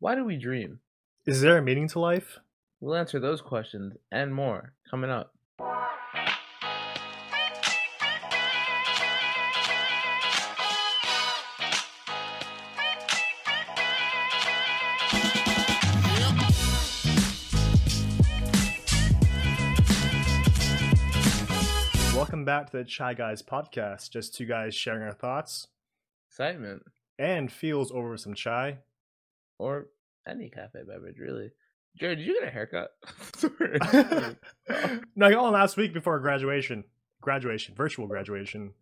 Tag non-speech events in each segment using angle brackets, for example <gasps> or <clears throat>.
Why do we dream? Is there a meaning to life? We'll answer those questions and more coming up. Welcome back to the Chai Guyz podcast. Just two guys sharing our thoughts Excitement. and feels over some chai. Or any cafe beverage, really. Jared, did you get a haircut? <laughs> <laughs> No, I got one last week before graduation. Graduation, virtual graduation.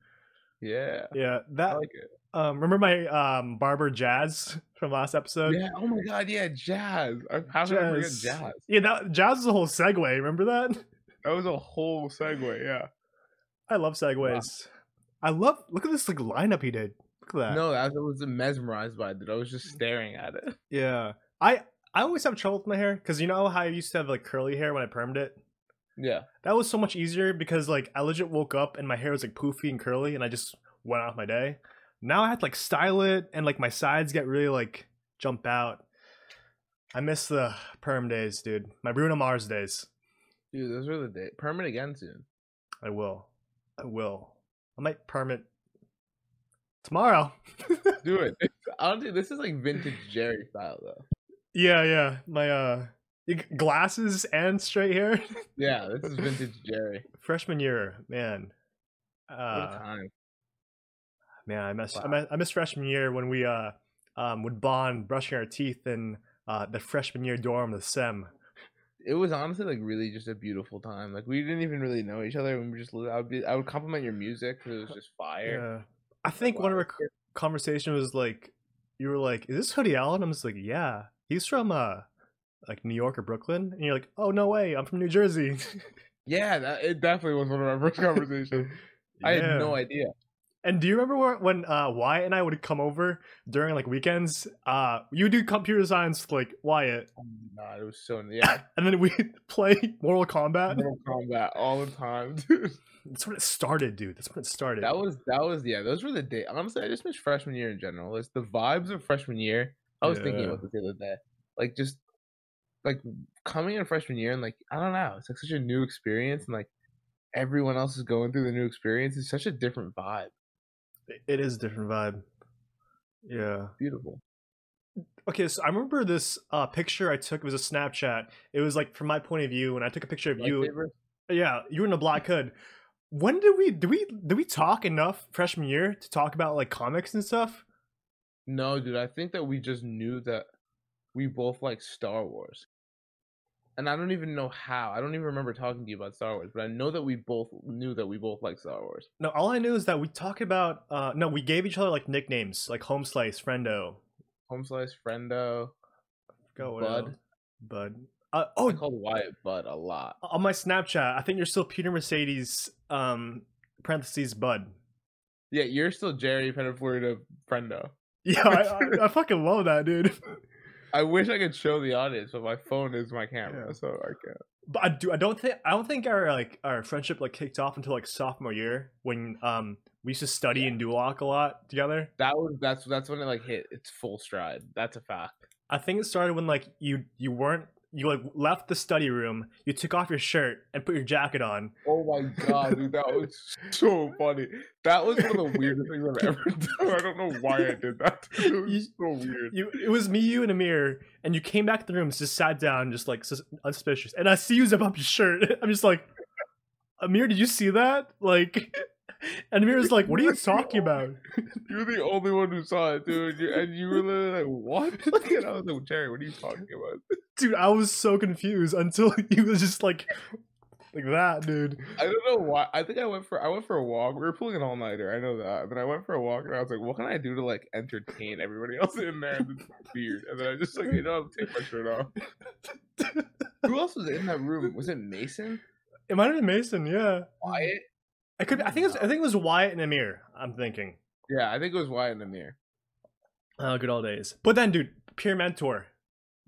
yeah. Yeah, I that. like it. Um, remember my um barber Jazz from last episode? Yeah. Oh my god, yeah, jazz. I- How could I forget Jazz. Yeah, that Jazz is a whole segue. Remember that? That was a whole segue, yeah. I love segues. I love. Look at this like lineup he did. That. No, I was mesmerized by it. I was just staring at it. Yeah, I I always have trouble with my hair because you know how I used to have like curly hair when I permed it. Yeah. That was so much easier because like I legit woke up and my hair was like poofy and curly and I just went off my day. Now I have to like style it and like my sides get really like jump out. I miss the perm days, dude. My Bruno Mars days. Dude, those are the day. Permanent again soon. I will. I will. I might perm it tomorrow. <laughs> Do it. <laughs> Honestly, this is like vintage Jerry style though. yeah, yeah. My uh glasses and straight hair. <laughs> Yeah, this is vintage Jerry. Freshman year, man. Uh, time. Man, I miss I miss, I miss freshman year when we uh um would bond brushing our teeth in uh the freshman year dorm, the SEM. It was honestly like really just a beautiful time. Like we didn't even really know each other. And we were just I would be I would compliment your music because it was just fire. Yeah. I think one of our conversation was like, you were like, "Is this Hoodie Allen?" I'm just like, "Yeah, he's from uh like New York or Brooklyn," and you're like, "Oh no way, I'm from New Jersey." Yeah, that, it definitely was one of our first <laughs> conversations. I had no idea. And do you remember where, when uh, Wyatt and I would come over during like weekends? Uh, you do computer science like Wyatt, Oh my god, it was so yeah. <laughs> and then we <laughs> play Mortal Kombat. Mortal Kombat all the time, <laughs> dude. That's when it started, dude. That's when it started. That was that was yeah. Those were the day. Honestly, I just miss freshman year in general. It's the vibes of freshman year. I was thinking about this the other day. Like just like coming in freshman year and like I don't know. It's like such a new experience and like everyone else is going through the new experience. It's such a different vibe. It is a different vibe. Yeah. Beautiful. Okay, so I remember this uh, picture I took. It was a Snapchat. It was like from my point of view, and I took a picture of you. Yeah, you were in a black hood. When did we do we did we talk enough freshman year to talk about like comics and stuff? No, dude. I think that we just knew that we both like Star Wars. And I don't even know how. I don't even remember talking to you about Star Wars, but I know that we both knew that we both like Star Wars. No, all I knew is that we talked about. uh No, we gave each other like nicknames, like Home Slice, Friendo. Home Slice, Friendo, Go Bud. else? Bud. Uh, oh, I called Wyatt Bud a lot. on my Snapchat, I think you're still Peter Mercedes. Um, parentheses Bud. Yeah, you're still Jerry Penaflorida Friendo. Yeah, I, I, I fucking love that, dude. <laughs> I wish I could show the audience, but my phone is my camera, Yeah. so I can't. But I do. I don't think. I don't think our like our friendship like kicked off until like sophomore year when um we used to study Yeah. and do walk a lot together. That was that's that's when it like hit its full stride. That's a fact. I think it started when like you you weren't you like left the study room. You took off your shirt and put your jacket on. Oh my god, dude, that was so funny. That was one of the weirdest things I've ever <laughs> done. I don't know why I did that. <laughs> It was You- so weird. You it was me, you, and Amir, and you came back to the room, just sat down, just like sus- unsuspicious. And I see you zip up your shirt. <laughs> I'm just like, Amir, did you see that? Like, <laughs> and Amir's like, what are you talking about? <laughs> You're the only one who saw it, dude. And you were literally like, "What?" <laughs> And I was like, "Jerry, what are you talking about?" Dude, I was so confused until he was just like, like that, dude. I don't know why. I think I went for I went for a walk. We were pulling an all nighter. I know that. But I went for a walk and I was like, "What can I do to like entertain everybody else in there?" And it's weird. And then I just like, you know, I'll take my shirt off. Who else was in that room? Was it Mason? It might have been Mason, yeah. Wyatt? I could. I think it was. I think it was Wyatt and Amir. I'm thinking. Yeah, I think it was Wyatt and Amir. Oh, good old days. But then, dude, peer mentor,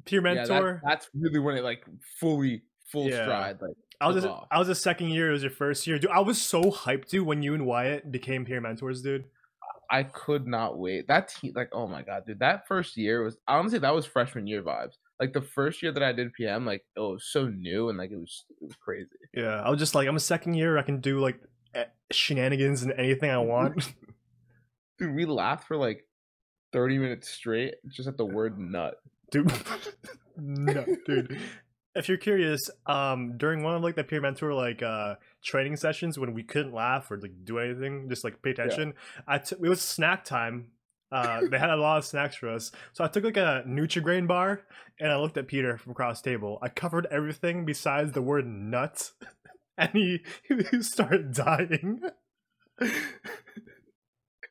peer Yeah, that- mentor. that's really when it like fully full Yeah. stride. Like I was. off. I was a second year. It was your first year, dude. I was so hyped, dude, when you and Wyatt became peer mentors, dude. I could not wait. That team, like, oh my god, dude, that first year was honestly that was freshman year vibes. Like the first year that I did PM, like oh, it was so new and like it was it was crazy. Yeah, I was just like, I'm a second year. I can do like shenanigans and anything I want. <laughs> Dude, we laughed for like thirty minutes straight just at the word nut. dude. <laughs> <laughs> no, dude. If you're curious, um, during one of like the peer mentor like uh training sessions when we couldn't laugh or like do anything, just like pay attention, I took it was snack time. Uh, they had a lot of snacks for us, so I took like a Nutrigrain bar and I looked at Peter from across the table. I covered everything besides the word nut, and he <laughs> he started dying.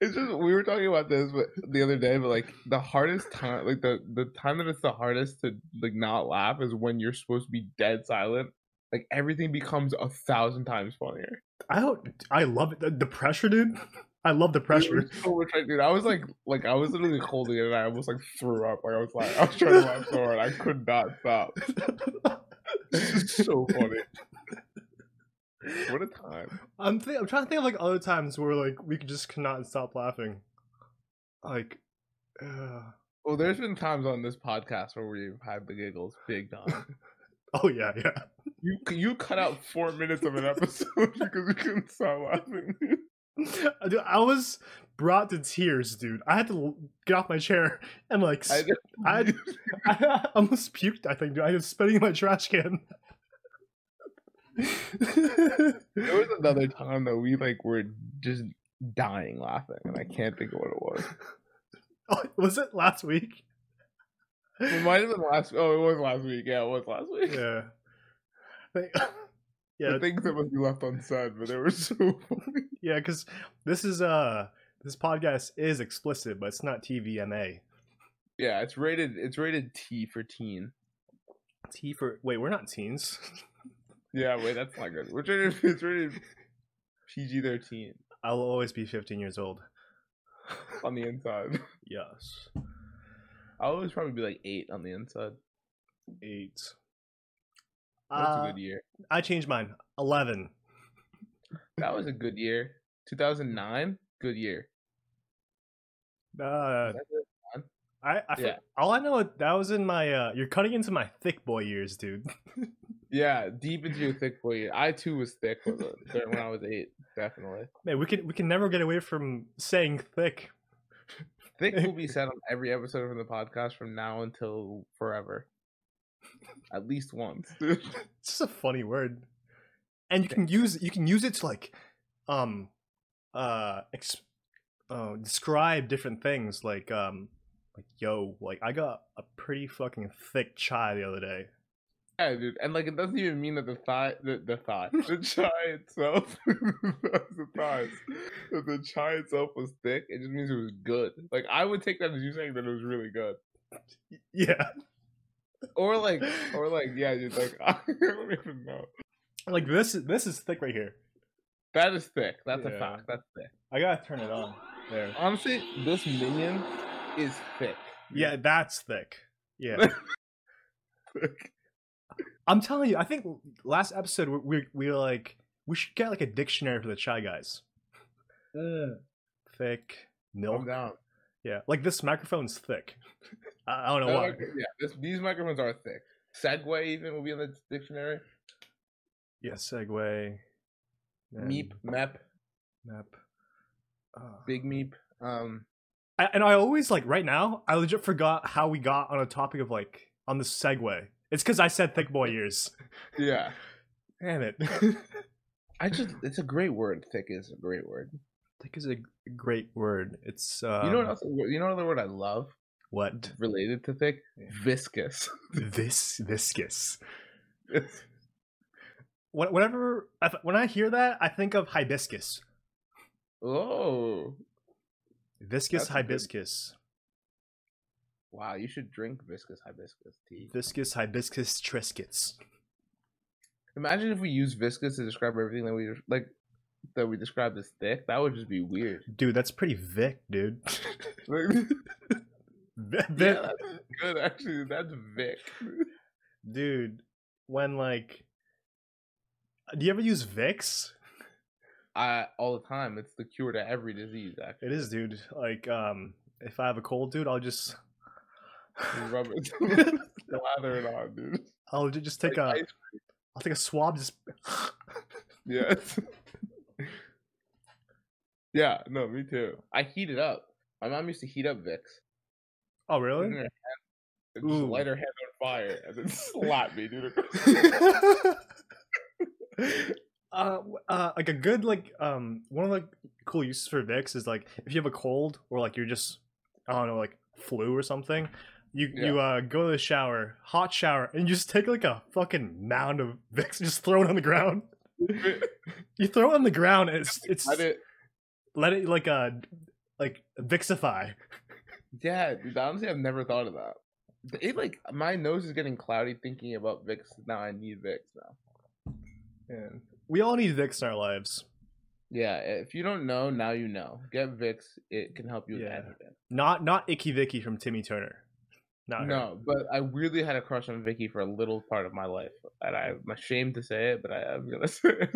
It's just we were talking about this but the other day, but like the hardest time, like the the time that it's the hardest to like not laugh is when you're supposed to be dead silent. Like everything becomes a thousand times funnier. I don't. I love it. The, the pressure, dude. I love the pressure. was so much dude. I was like, like I was literally holding it, and I almost like threw up. Like I was like, I was trying to laugh so hard, I could not stop. <laughs> It's just so funny. What a time. I'm th- I'm trying to think of like other times where like we could just cannot stop laughing. Like, uh, Well, there's been times on this podcast where we've had the giggles big time. <laughs> oh yeah, yeah. You you cut out four minutes of an episode <laughs> because we couldn't stop laughing. <laughs> Dude, I was brought to tears, dude. I had to get off my chair and like I, I, I almost puked. I think, dude. I was spitting in my trash can. There was <laughs> another time that we like were just dying laughing, and I can't think of what it was. <laughs> oh, was it last week? It might have been last. Oh, it was last week. Yeah, it was last week. Yeah. <laughs> Think- The yeah, things that must be left unsaid, but they were so funny. yeah. Because this is uh this podcast is explicit, but it's not TVMA. Yeah, it's rated. It's rated T for teen. T for wait, we're not teens. Yeah, wait, that's not good. Which rated? It's rated PG thirteen I'll always be 15 years old. <laughs> on the inside. Yes. I'll always probably be like eight on the inside. Eight. That's Uh, a good year. I changed mine. 11. That was a good year. Two thousand nine, good year. Uh, That's it. I, I yeah. all I know that was in my uh you're cutting into my thick boy years, dude. <laughs> Yeah, deep into your thick year. I too was thick when when I was eight. Definitely. Man, we can we can never get away from saying thick. Thick will be <laughs> said on every episode of the podcast from now until forever. At least once. <laughs> It's just a funny word. And you can use you can use it to like um uh ex- uh, describe different things like um like yo, like I got a pretty fucking thick chai the other day. Yeah, dude, and like it doesn't even mean that the thigh, the, the thigh, the <laughs> chai itself, <laughs> the thighs, that the chai itself was thick. It just means it was good. Like I would take that as you saying that it was really good, <laughs> Yeah. or like, or like, yeah, dude, like I don't even know. Like this this is thick right here. That is thick. That's a fact. That's thick. I gotta turn it on. There. Honestly, this minion is thick. Yeah, that's thick. Yeah. Thick. I'm telling you, I think last episode we we, we were like we should get like a dictionary for the chai guys. Thick I'm milk. down. Yeah, like this microphone's thick. I, don't know That why. yeah, this, these microphones are thick. segue even will be in the dictionary. Yeah, segue. and Meep, mep, Map. Uh, big meep. Um, I, and I always like right now. I legit forgot how we got on a topic of like on the segue. It's because I said thick boy years. yeah. Damn it. <laughs> I just it's a great word. Thick is a great word. thick is a great word. It's um, you know what else? You know another word I love What? related to thick? Viscous. <laughs> This viscous. <laughs> It's- When- Whenever I when I hear that, I think of hibiscus. oh Viscous That's hibiscus. Wow! You should drink viscous hibiscus tea. Viscous hibiscus triscuits. Imagine if we use viscous to describe everything that we like that we described as thick. That would just be weird. Dude, that's pretty Vic, dude. <laughs> <laughs> Yeah, that's good. Actually, that's Vic. dude, when like, do you ever use Vicks? I all the time. It's the cure to every disease. Actually, It is, dude. Like, um, if I have a cold, dude, I'll just, Rub it, <laughs> <laughs> lather it on, dude. I'll just take Like a, I'll take a swab, just. <laughs> Yeah. yeah, no, me too. I heat it up. My mom used to heat up Vicks. Oh, Put it in really? her hand, and Just light her hand on fire and then slap me, dude. uh, uh, like a good like um one of the cool uses for Vicks is like if you have a cold or like you're just I don't know like flu or something, you you uh go to the shower, hot shower, and you just take like a fucking mound of Vicks and just throw it on the ground. <laughs> You throw it on the ground, and it's it's I did, let it like uh like Vixify. yeah, dude, honestly, I've never thought of that. It like my nose is getting cloudy thinking about Vicks. Now I need Vicks now. And we all need Vicks in our lives. Yeah, if you don't know, now you know. Get Vicks. It can help you with Yeah. Not not Icky Vicky from Timmy Turner. Not her. No, but I really had a crush on Vicky for a little part of my life, and I'm ashamed to say it, but I am gonna <laughs> say it.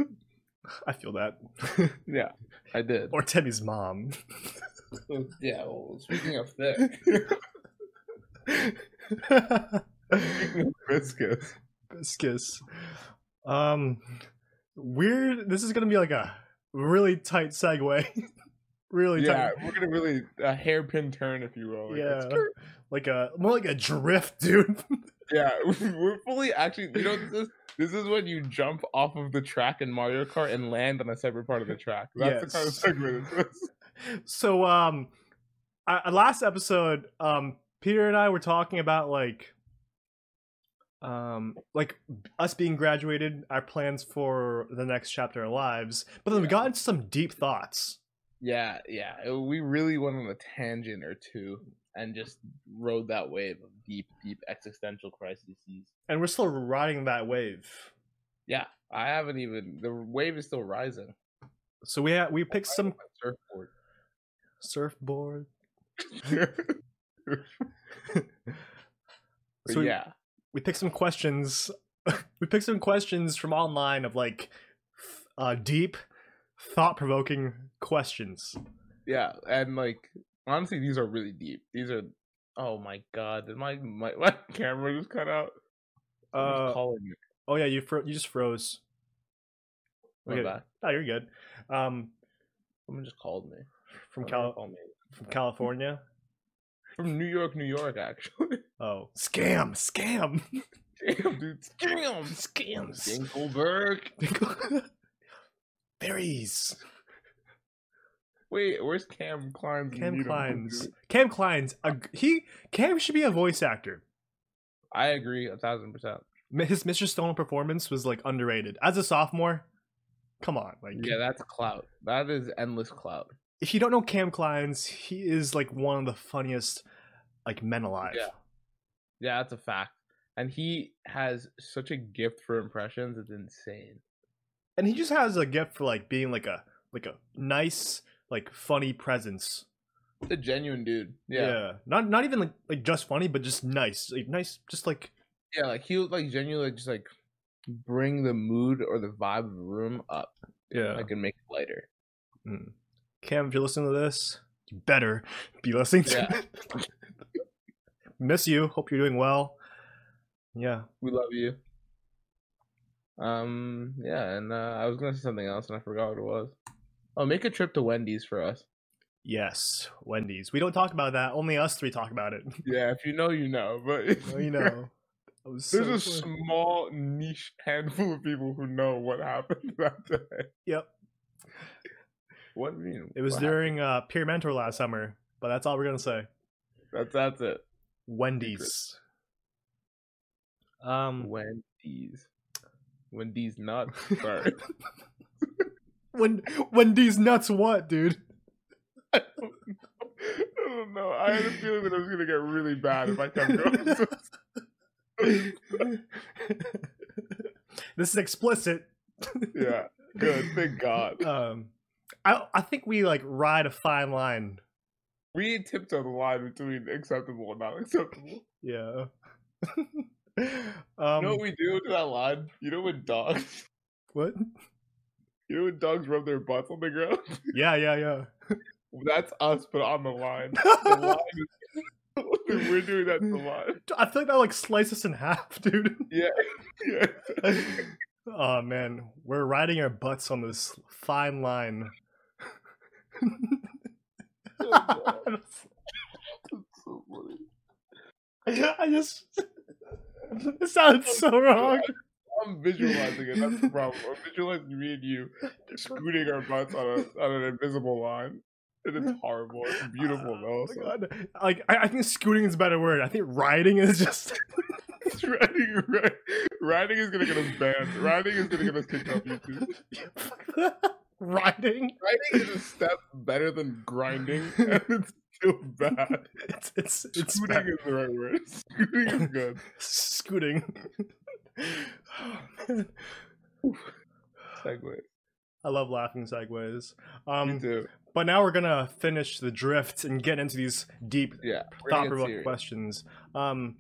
I feel that. <laughs> yeah, I did. or Timmy's mom. yeah. Well, speaking of thick, biscuits. <laughs> Biscus. Um, weird. This is gonna be like a really tight segue. really Yeah, tight. we're gonna really a hairpin turn, if you will. Like, Yeah. Like a more like a drift, <laughs> dude. yeah. <laughs> We're fully actually. You know, this is this is when you jump off of the track in Mario Kart and land on a separate part of the track. That's the kind of segment. This is. <laughs> so um, I, I- last episode, um, Peter and I were talking about like. Um, like us being graduated, our plans for the next chapter of our lives, but then we got into some deep thoughts. Yeah, yeah. We really went on a tangent or two and just rode that wave of deep, deep existential crises. and we're still riding that wave. Yeah, I haven't even. The wave is still rising. So we ha- we picked some surfboard. surfboard. <laughs> So we- yeah, We picked some questions. <laughs> we picked some questions from online of like uh, deep, thought-provoking questions. yeah, and like honestly, these are really deep. These are. Oh my god! Did my my, <laughs> my camera just cut out? Uh, calling me. oh yeah, you fro- you just froze. My okay. bad. Oh, you're good. Um, Someone just called me. from Cal me. from <laughs> California. From New York, New York, actually. <laughs> Oh, scam, scam, Damn, dude, scam. scams. Dinkleberg. Berries. Wait, where's Cam Klein's? Cam Klein's. Cam Klein's. A, he Cam should be a voice actor. I agree a thousand percent. His Mr. Stone performance was like underrated. As a sophomore, come on, like Yeah, that's clout. That is endless clout. if you don't know Cam Klein's, he is like one of the funniest like men alive. Yeah. Yeah, that's a fact. And he has such a gift for impressions; it's insane. And he just has a gift for like being like a like a nice, like funny presence. A genuine dude. Yeah, yeah. Not not even like like just funny, but just nice. Like nice just like yeah, like he'll like genuinely just like bring the mood or the vibe of the room up. yeah. Like and make it lighter. Cam, if you're listening to this, you better be listening to Yeah. it. <laughs> Miss you. Hope you're doing well. Yeah. We love you. Um, yeah, and uh, I was gonna say something else and I forgot what it was. Oh, make a trip to Wendy's for us. Yes, Wendy's. We don't talk about that. Only us three talk about it. <laughs> Yeah, if you know, you know. But <laughs> Well, you know. There's so a funny. small niche handful of people who know what happened <laughs> that day. Yep. What do you mean? It was during uh, Peer Mentor last summer, but that's all we're gonna say. That's that's it. Wendy's. Um, Wendy's. Wendy's nuts. Sorry. When when these nuts, what, dude? <laughs> I don't know. I had a feeling that it was gonna get really bad if I kept going. <laughs> this is explicit. yeah. Good. Thank God. Um, I I think we like ride a fine line. We tiptoe the line between acceptable and not acceptable. Yeah. <laughs> you um, know what we do to that line? You know what dogs what? You know when dogs rub their butts on the ground? <laughs> Yeah, yeah, yeah. That's us, but on the line. <laughs> The line is, <laughs> we're doing that to the line. I feel like that like slices us in half, dude. Yeah, yeah. Oh man, we're riding our butts on this fine line. Oh, That's so funny. I just it sounded oh, so wrong. I'm visualizing it. That's the <laughs> problem. I'm visualizing me and you scooting our butts on, a, on an invisible line. And it's horrible. It's beautiful though. <laughs> Oh So. God. Like I, I think scooting is a better word. I think riding is just <laughs> riding, ri- riding is gonna get us banned. Riding is gonna get us kicked off YouTube. riding. Riding is a step better than grinding, and it's still bad. It's it's it's Scooting bad. is the right word. Scooting is good. scooting. <sighs> Oh. Segue. I love laughing. Me Um, too. but now we're gonna finish the drift and get into these deep, Yeah. we're gonna get thought-provoking questions. Um,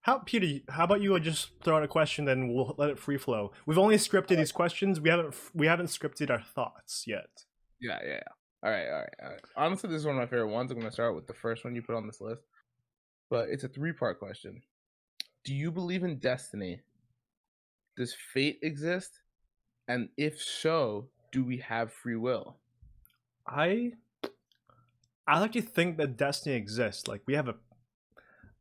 how Peter? How about you just throw out a question, then we'll let it free flow. We've only scripted these questions. We haven't we haven't scripted our thoughts yet. Yeah, yeah, yeah. All right, all right, all right. Honestly, this is one of my favorite ones. I'm gonna start with the first one you put on this list, but it's a three-part question. Do you believe in destiny? Does fate exist? And if so, do we have free will? I I like to think that destiny exists. Like we have a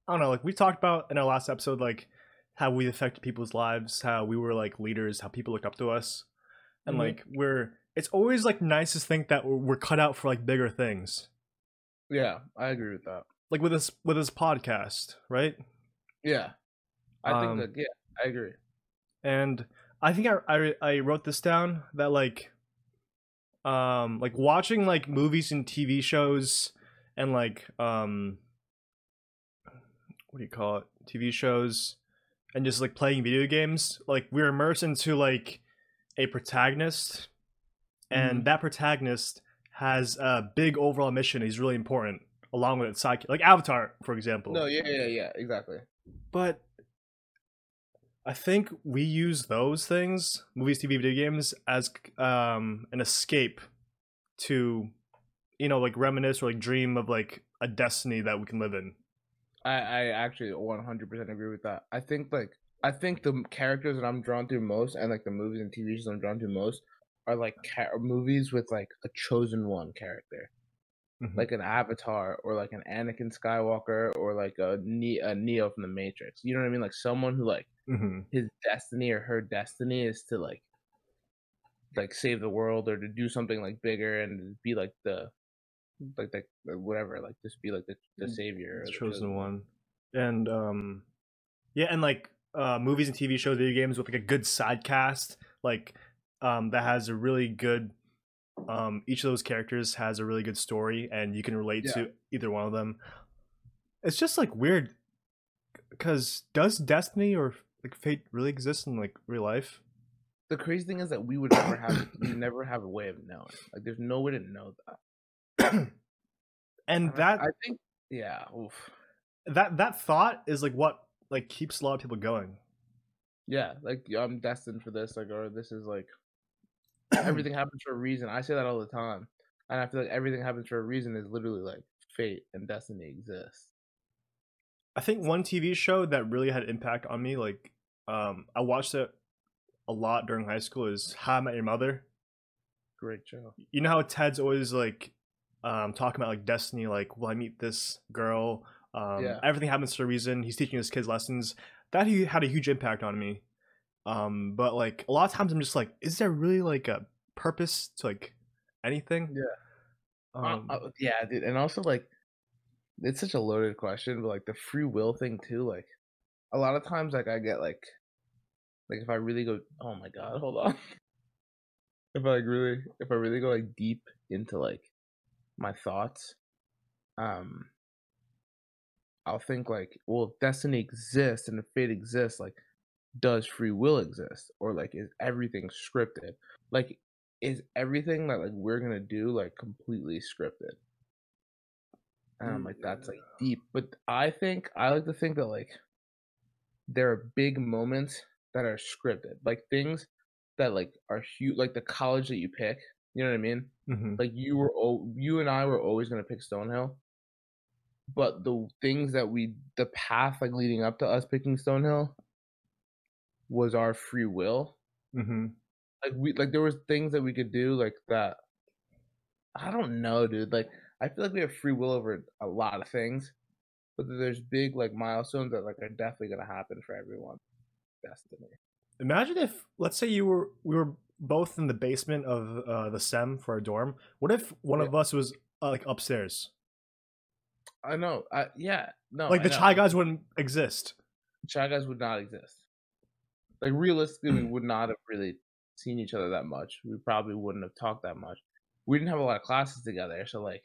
I don't know, like we talked about in our last episode, like how we affected people's lives, how we were like leaders, how people looked up to us. And Mhm. like we're it's always like nice to think that we're we're cut out for like bigger things. Yeah, I agree with that. Like with this with this podcast, right? Yeah, I Um, think that. Yeah, I agree. And I think I, I I wrote this down that like um like watching like movies and TV shows and like um what do you call it TV shows and just like playing video games like we're immersed into like a protagonist and Mhm. that protagonist has a big overall mission he's really important along with its sidekick like Avatar for example No, yeah, yeah, yeah, exactly. but I think we use those things, movies, TV, video games, as um, an escape to, you know, like reminisce or like dream of like a destiny that we can live in. I, I actually 100% agree with that. I think like I think the characters that I'm drawn to most, and like the movies and TV shows I'm drawn to most, are like ca- movies with like a chosen one character, Mhm. like an Avatar or like an Anakin Skywalker or like a, ne- a Neo from the Matrix. You know what I mean? Like someone who like Mhm. his destiny or her destiny is to like like save the world or to do something like bigger and be like the like like whatever like just be like the, the savior or The the chosen one, and um, yeah, and like uh, movies and TV shows, video games with like a good side cast, like um, that has a really good. Um, each of those characters has a really good story, and you can relate Yeah. to either one of them. It's just like weird, because does destiny or like fate really exist in like real life? the crazy thing is that we would never have we never have a way of knowing. Like there's no way to know that. <clears throat> and I- that I think yeah, oof. that that thought is like what like keeps a lot of people going. Yeah, like I'm destined for this, like or this is like everything <clears throat> happens for a reason. I say that all the time. And I feel like everything happens for a reason is literally like fate and destiny exists. I think one TV show that really had impact on me, like um, I watched it a lot during high school, is How I Met Your Mother. Great show. You know how Ted's always like um, talking about like destiny, like will I meet this girl? Um, Yeah. Everything happens for a reason. He's teaching his kids lessons. That he had a huge impact on me. Um, but like a lot of times, I'm just like, is there really like a purpose to like anything? Yeah. Uh, Um, uh, yeah, dude. And also like it's such a loaded question, but like the free will thing too, like a lot of times like I get like like if I really go oh my god, hold on. <laughs> if I like really if I really go like deep into like my thoughts, um I'll think like, well, if destiny exists and if fate exists, like does free will exist? Or like is everything scripted? Like is everything that like we're gonna do like completely scripted? And I'm like, that's like deep. But I think I like to think that like there are big moments that are scripted. Like things that like are huge, like the college that you pick. You know what I mean? hmm Like you were, you and I were always gonna pick Stonehill, but the things that we, the path like leading up to us picking Stonehill, was our free will. hmm Like we, like there was things that we could do like that. I don't know, dude. Like I feel like we have free will over a lot of things, but there's big like milestones that like are definitely gonna happen for everyone. Destiny. Imagine if, let's say, you were we were both in the basement of uh, the SEM for our dorm. What if one Yeah. of us was uh, like upstairs? I know. I yeah. No. like I the know. Chai Guyz wouldn't exist. Chai Guyz would not exist. Like realistically, we mm. would not have really seen each other that much. We probably wouldn't have talked that much. We didn't have a lot of classes together, so like,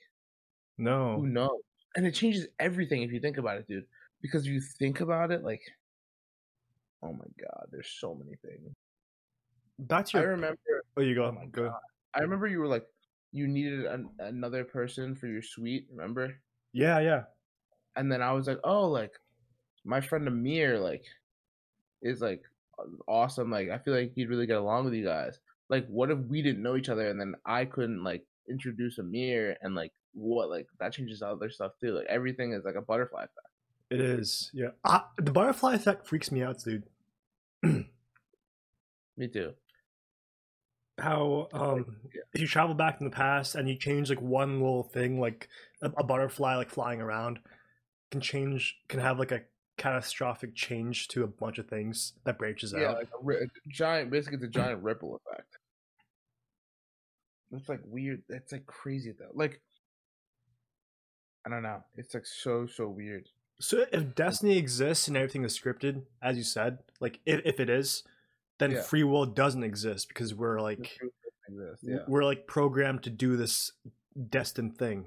no, who No. knows? And it changes everything if you think about it, dude. Because if you think about it, like, oh my god, there's so many things. Back to I remember. oh, you go. Oh my go. god. I remember you were like, you needed an, another person for your suite. Remember? Yeah, yeah. and then I was like, oh, like my friend Amir, like, is like awesome. Like, I feel like he'd really get along with you guys. Like, what if we didn't know each other and then I couldn't like introduce Amir and like what like that changes other stuff too. Like everything is like a butterfly effect. It is. Yeah. I, the butterfly effect freaks me out, dude. <clears throat> Me too. How um if you travel back in the past and you change like one little thing, like a, a butterfly like flying around, can change can have like a catastrophic change to a bunch of things that branches out. Yeah, out. like a, a giant. Basically, it's a giant ripple effect. It's like weird. It's like crazy though. Like, I don't know. It's like so so weird. So if destiny exists and everything is scripted, as you said, like if, if it is, then Yeah. free will doesn't exist because we're like exist, Yeah. we're like programmed to do this destined thing.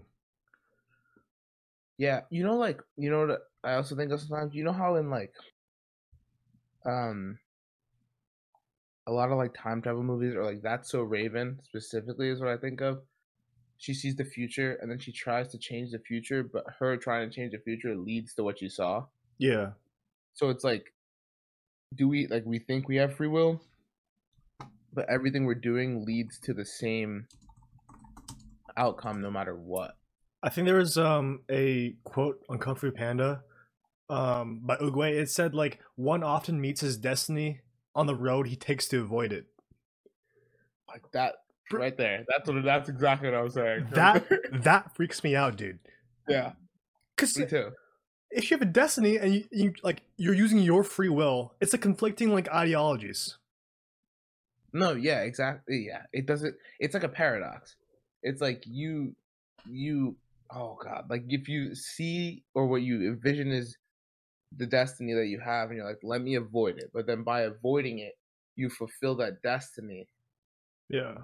Yeah, you know, like you know what I also think of sometimes. You know how in like, um, a lot of like time travel movies or like that's so Raven specifically is what I think of. She sees the future and then she tries to change the future, but her trying to change the future leads to what you saw. Yeah. So it's like, do we like we think we have free will, but everything we're doing leads to the same outcome no matter what. I think there was um a quote on Kung Fu Panda um by Oogway. It said like one often meets his destiny on the road he takes to avoid it. Like that right there. That's what. That's exactly what I was saying. That <laughs> that freaks me out, dude. yeah, Cuz me too. if you have a destiny and you, you like you're using your free will, it's a conflicting like ideologies. No, yeah, exactly. Yeah, it doesn't. It's like a paradox. It's like you, you. Oh God! Like if you see or what you envision is the destiny that you have, and you're like, let me avoid it. But then by avoiding it, you fulfill that destiny. Yeah.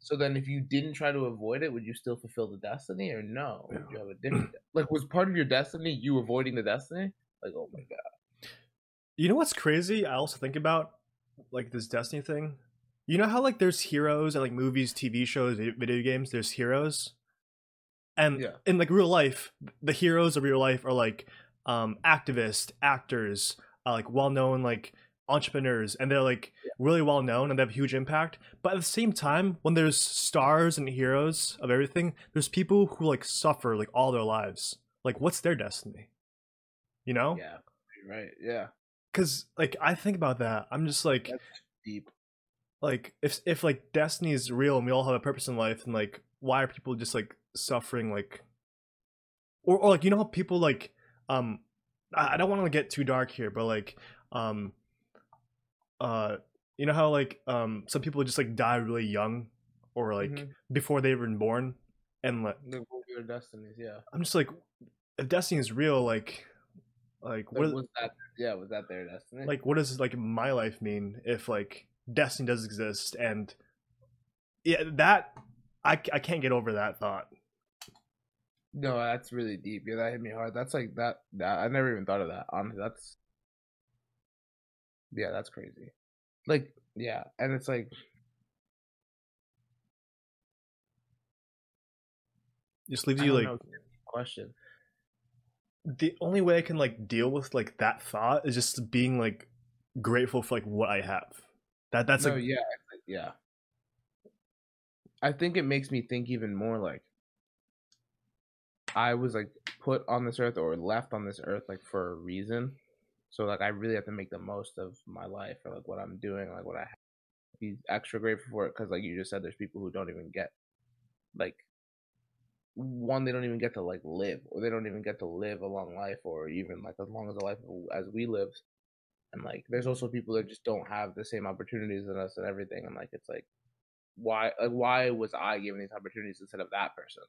So then, if you didn't try to avoid it, would you still fulfill the destiny, or no? Would you have a <clears throat> different? like, was part of your destiny you avoiding the destiny? Like, oh my god. You know what's crazy? I also think about like this destiny thing. You know how like there's heroes and like movies, TV shows, video games. There's heroes, and Yeah. in like real life, the heroes of real life are like um activists, actors, uh, like well known like entrepreneurs, and they're like really well known and they have huge impact. But at the same time, when there's stars and heroes of everything, there's people who like suffer like all their lives. Like, what's their destiny? You know? Yeah. Right. Yeah. because like I think about that, I'm just like, That's deep. like if if like destiny is real and we all have a purpose in life, and like why are people just like suffering like, or or like you know how people like um, I, I don't want to get too dark here, but like um, uh, you know how like um some people just like die really young or like Mhm. before they were even born, and like The their destinies. Yeah. I'm just like, if destiny is real, like like Like, what was that? Yeah. Was that their destiny? like what does like my life mean if like destiny does exist and yeah that i, I can't get over that thought no, that's really deep. Yeah, that hit me hard. That's like that. That I never even thought of that. Honestly, that's. Yeah, that's crazy. Like, yeah, and it's like, just leaves you like know, it's a deep question. the only way i can like deal with like that thought is just being like grateful for like what i have that that's no, like yeah, yeah. I think it makes me think even more like I was like put on this earth or left on this earth like for a reason. So like I really have to make the most of my life or like what I'm doing, like what I have. be extra grateful for it because like you just said, there's people who don't even get like one they don't even get to like live or they don't even get to live a long life or even like as long as a life as we live and like there's also people that just don't have the same opportunities as us and everything and like it's like why like why was i given these opportunities instead of that person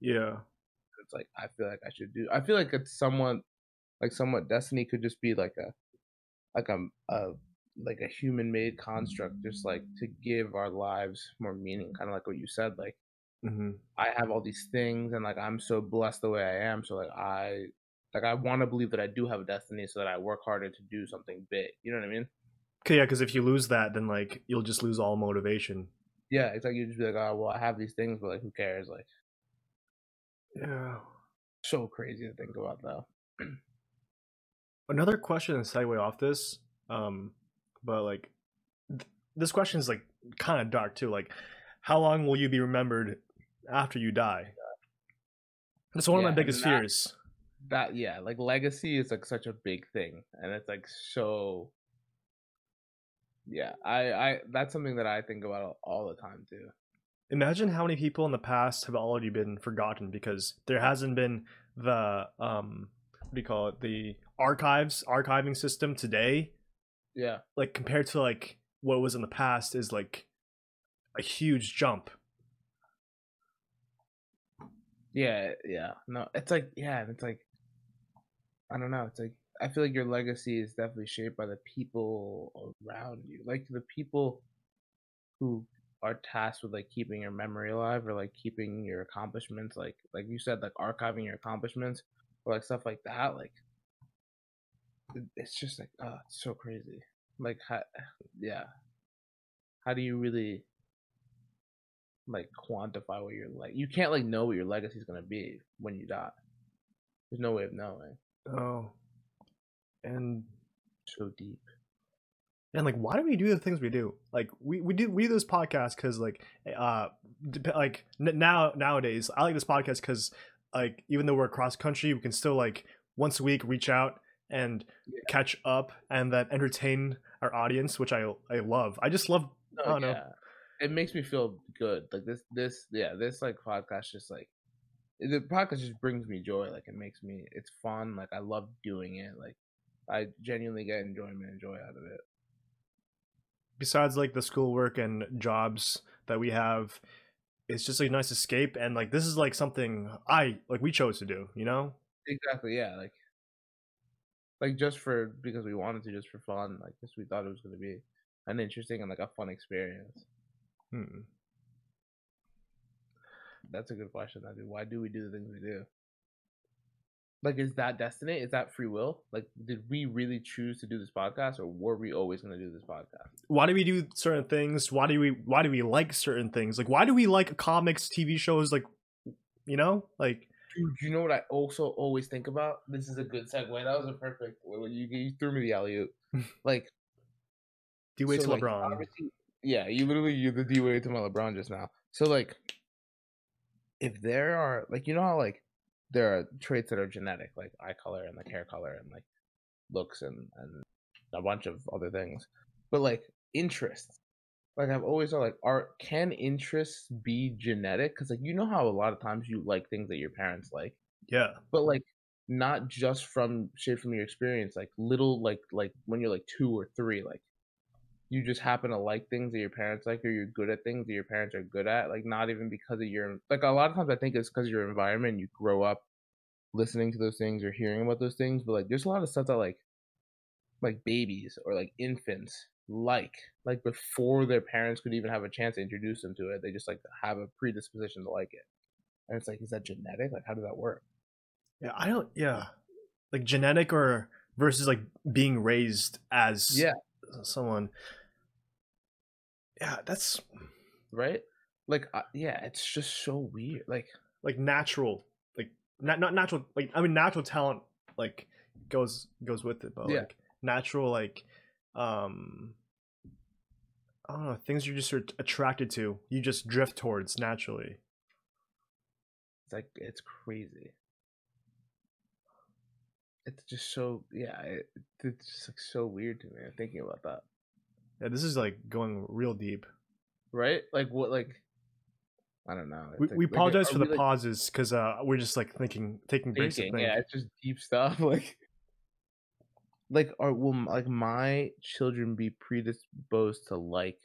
Yeah. It's like i feel like i should do i feel like it's somewhat like somewhat destiny could just be like a like a, a like a human made construct just like to give our lives more meaning kind of like what you said like hmm I have all these things and like I'm so blessed the way I am. So like I like I want to believe that I do have a destiny so that I work harder to do something big. You know what I mean? Okay, yeah, because if you lose that, then like you'll just lose all motivation. Yeah, it's like you just be like, oh well, I have these things, but like who cares? Like Yeah. so crazy to think about though. <clears throat> Another question and segue off this, um, but like th- this question is like kind of dark too. Like, how long will you be remembered after you die? That's one Yeah, of my biggest that- fears. That yeah, like legacy is like such a big thing, and it's like so. Yeah, I I that's something that I think about all, all the time too. Imagine how many people in the past have already been forgotten because there hasn't been the um, what do you call it? The archives archiving system today Yeah, like compared to like what was in the past is like a huge jump. Yeah, yeah. No, it's like yeah, it's like I don't know. It's like I feel like your legacy is definitely shaped by the people around you, like the people who are tasked with like keeping your memory alive or like keeping your accomplishments, like like you said, like archiving your accomplishments or like stuff like that. Like it's just like oh, it's so crazy. Like how, <sighs> yeah, how do you really like quantify what your like you can't like know what your legacy is gonna be when you die. There's no way of knowing. Oh. And So deep. And like why do we do the things we do? Like we we do we do this podcast cuz like uh like n- now nowadays I like this podcast cuz like even though we're across country we can still like once a week reach out and Yeah. catch up and then entertain our audience which I I love. I just love No, I don't know. It makes me feel good. Like this this yeah, this like podcast just like the podcast just brings me joy. Like it makes me it's fun. Like I love doing it. Like I genuinely get enjoyment and joy out of it. Besides like the schoolwork and jobs that we have it's just like a nice escape and like this is like something I like we chose to do, you know? Exactly, yeah. Like like just for because we wanted to, just for fun. Like just we thought it was gonna be an interesting and like a fun experience. Hmm. That's a good question. I do. Why do we do the things we do? Like, is that destiny? Is that free will? Like, did we really choose to do this podcast, or were we always going to do this podcast? why do we do certain things why do we why do we like certain things like why do we like comics tv shows like you know like Dude, you know what I also always think about? This is a good segue. That was a perfect. You, you threw me the alley oop. <laughs> Like, wait so, till like, lebron Yeah, you literally you the D-Wade to my LeBron just now. So like, if there are like you know how like there are traits that are genetic, like eye color and like hair color and like looks and and a bunch of other things, but like interests. Like I've always thought, like, art can interests be genetic? Because like you know how a lot of times you like things that your parents like, yeah but like not just from shit from your experience like little like like when you're like two or three like you just happen to like things that your parents like or you're good at things that your parents are good at like not even because of your like a lot of times i think it's because of your environment you grow up listening to those things or hearing about those things but like there's a lot of stuff that like like babies or like infants like like before their parents could even have a chance to introduce them to it they just like have a predisposition to like it. And it's like is that genetic? Like how does that work? Yeah i don't yeah. Like genetic or versus like being raised as Yeah. Someone yeah that's right? Like, uh, yeah, it's just so weird. Like, like natural like not not natural like i mean natural talent like goes goes with it but Yeah. like natural like um I don't know things you're just attracted to. You just drift towards naturally. It's like it's crazy. It's just so yeah. It, it's just like so weird to me. I'm thinking about that. Yeah, this is like going real deep. Right? Like what? Like I don't know. We, like- we apologize are for the like, pauses because uh, we're just like thinking, taking breaks. think. Yeah, it's just deep stuff. <laughs> Like, like are will like my children be predisposed to like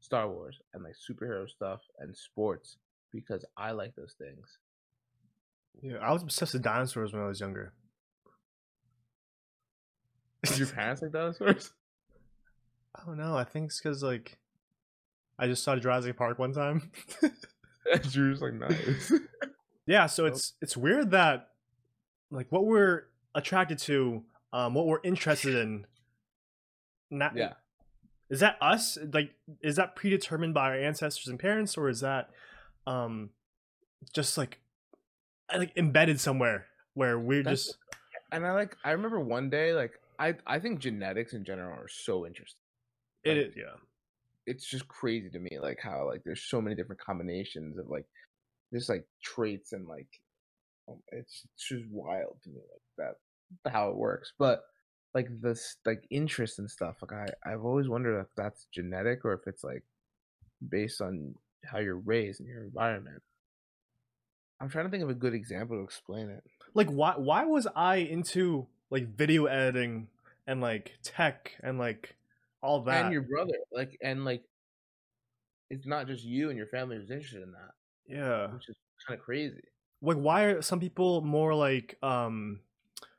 Star Wars and like superhero stuff and sports because I like those things? Yeah, I was obsessed with dinosaurs when I was younger. Did your parents like dinosaurs? I don't know. I think it's because like I just saw Jurassic Park one time. <laughs> And just like nice. <laughs> yeah, so Oh. it's it's weird that like what we're attracted to, um, what we're interested in. Not yeah. is that us? Like, is that predetermined by our ancestors and parents, or is that um just like like embedded somewhere where we're That's- just And I like I remember one day like I I think genetics in general are so interesting. it like, is yeah. It's just crazy to me like how like there's so many different combinations of like just like traits and like um, it's, it's just wild to me like that how it works. But like this like interest and stuff like I I've always wondered if that's genetic or if it's like based on how you're raised and your environment. I'm trying to think of a good example to explain it. like why why was I into like video editing and like tech and like all that? and your brother like and like it's not just you and your family who's interested in that yeah. which is kind of crazy Like why are some people more like um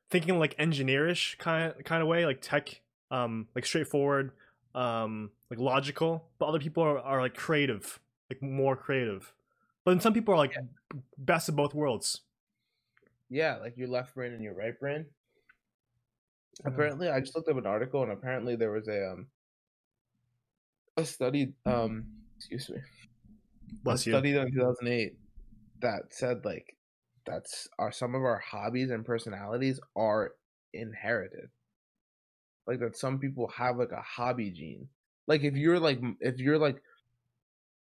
thinking like engineerish kind of kind of way, like tech um like straightforward, um like logical, but other people are, are like creative, like more creative. But then some people are like b- best of both worlds. yeah like your left brain and your right brain Yeah. Apparently i just looked up an article and apparently there was a um a study um excuse me Bless a you. study done in 2008 that said like that's are some of our hobbies and personalities are inherited. Like that some people have like a hobby gene. Like if you're like if you're like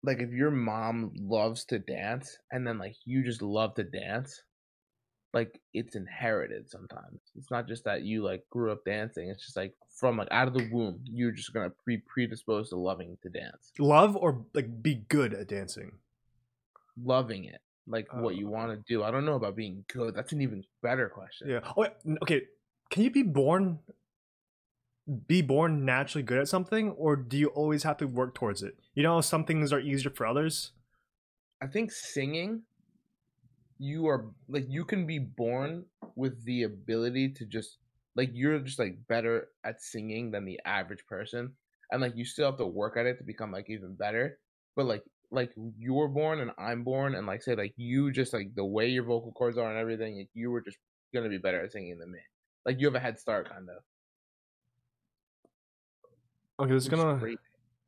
like if your mom loves to dance and then like you just love to dance like it's inherited sometimes it's not just that you like grew up dancing it's just like from like out of the womb you're just gonna be predisposed to loving to dance Love or like be good at dancing. loving it like what you Uh, want to do i don't know about being good that's an even better question Yeah. Oh, okay. Can you be born be born naturally good at something or do you always have to work towards it? You know, some things are easier for others. i think singing you are like you can be born with the ability to just like you're just like better at singing than the average person and like you still have to work at it to become like even better but like like you're born and i'm born and like say like you just like the way your vocal cords are and everything like you were just gonna be better at singing than me like you have a head start kind of Okay, this is gonna great.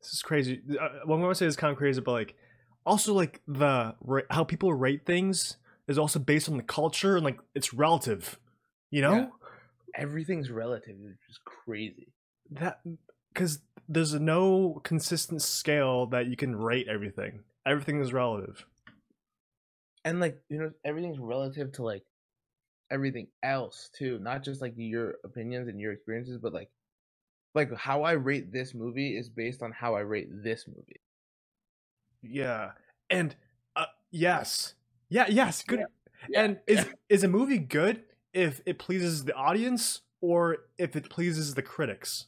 this is crazy. Uh, what I'm gonna say is kind of crazy, but like also like the how people rate things is also based on the culture and like it's relative. You know Yeah. everything's relative which is crazy that because there's no consistent scale that you can rate everything. Everything is relative. and like you know everything's relative to like everything else too not just like your opinions and your experiences but like like how i rate this movie is based on how i rate this movie Yeah, and uh, yes, yeah, yes, good. Yeah, and is is a movie good if it pleases the audience or if it pleases the critics?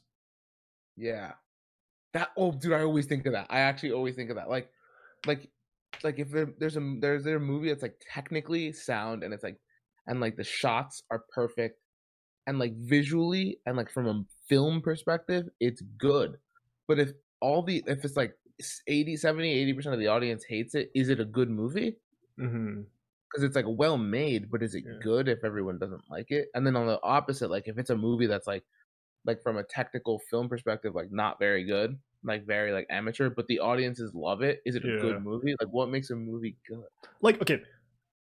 yeah. That oh dude i always think of that. I actually always think of that. Like like like if there, there's a there's there a movie that's like technically sound and it's like and like the shots are perfect and like visually and like from a film perspective it's good. But if all the if it's like 80 70 80% of the audience hates it is it a good movie Mm-hmm. because it's like well made but is it Yeah. good if everyone doesn't like it and then on the opposite like if it's a movie that's like like from a technical film perspective like not very good like very like amateur but the audiences love it is it a Yeah. good movie like what makes a movie good Like okay,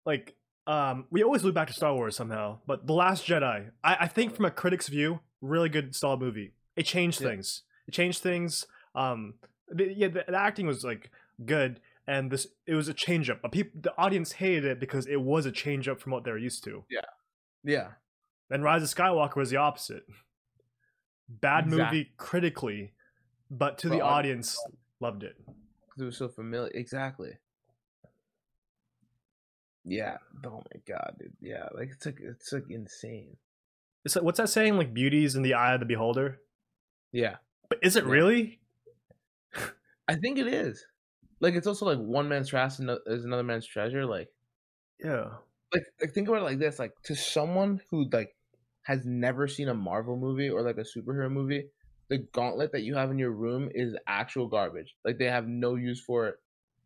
like um, we always loop back to Star Wars somehow, but The Last Jedi, I, I think from a critic's view, really good, solid movie. It changed Yeah. things. It changed things. Um, the, yeah, the, the acting was like good, and this it was a change up. But people, the audience hated it because it was a change up from what they were used to. Yeah. Yeah and Rise of Skywalker was the opposite. Bad Exact- movie critically, but to the But audi- audience um, loved it. Because it was so familiar. Exactly. Yeah. Oh my god, dude. Yeah. Like it's like it's like insane. It's like, what's that saying? Like beauty's in the eye of the beholder. Yeah. But is it Yeah. really? I think it is. Like it's also like one man's trash is another man's treasure. Like Yeah. like like think about it like this. Like to someone who like has never seen a Marvel movie or like a superhero movie, the gauntlet that you have in your room is actual garbage. Like they have no use for it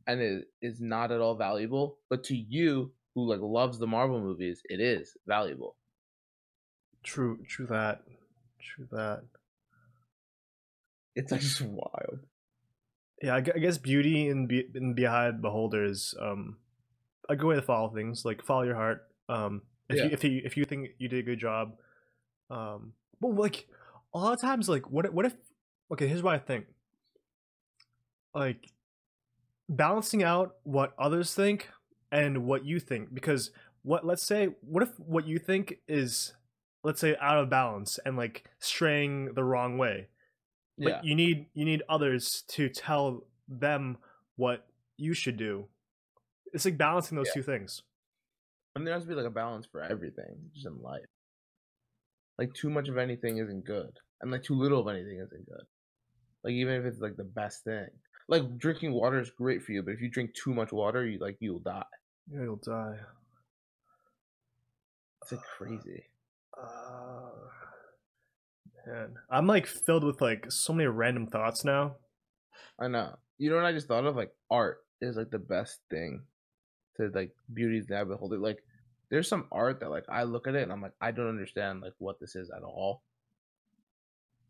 and it is not at all valuable. But to you who like loves the Marvel movies, it is valuable. True. True that. True that. It's like just wild. Yeah, I, guess beauty in be in behind beholder is um a good way to follow things. Like follow your heart. Um, if Yeah. you if you if you think you did a good job, um, but like a lot of times, like what what if? Okay, here's what I think. Like balancing out what others think and what you think, because what let's say what if what you think is let's say out of balance and like straying the wrong way but Yeah. you need you need others to tell them what you should do it's like balancing those Yeah. two things And there has to be like a balance for everything, just in life. Like too much of anything isn't good, and like too little of anything isn't good. Like even if it's like the best thing, like drinking water is great for you, but if you drink too much water, you like you'll die. yeah, you'll die It's like crazy. Man i'm like filled with like so many random thoughts now I know. You know what I just thought of? Like art is like the best thing to like beauty's that eye of the beholder. Like there's some art that like I look at it and I'm like I don't understand like what this is at all.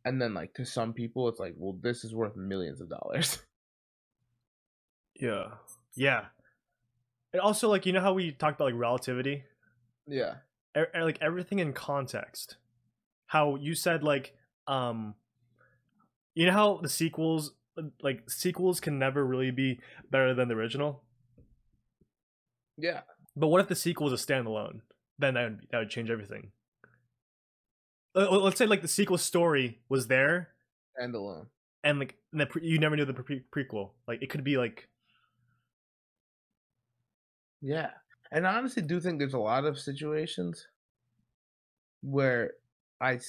And then like to some people it's like, well, this is worth millions of dollars. <laughs> yeah yeah and also like you know how we talked about like relativity yeah. e- like everything in context how you said like um you know how the sequels like sequels can never really be better than the original Yeah. but what if the sequel was a standalone then that would, that would change everything Uh, let's say like the sequel story was there And alone. and like and the pre- you never knew the pre- prequel like it could be like Yeah. And I honestly do think there's a lot of situations where I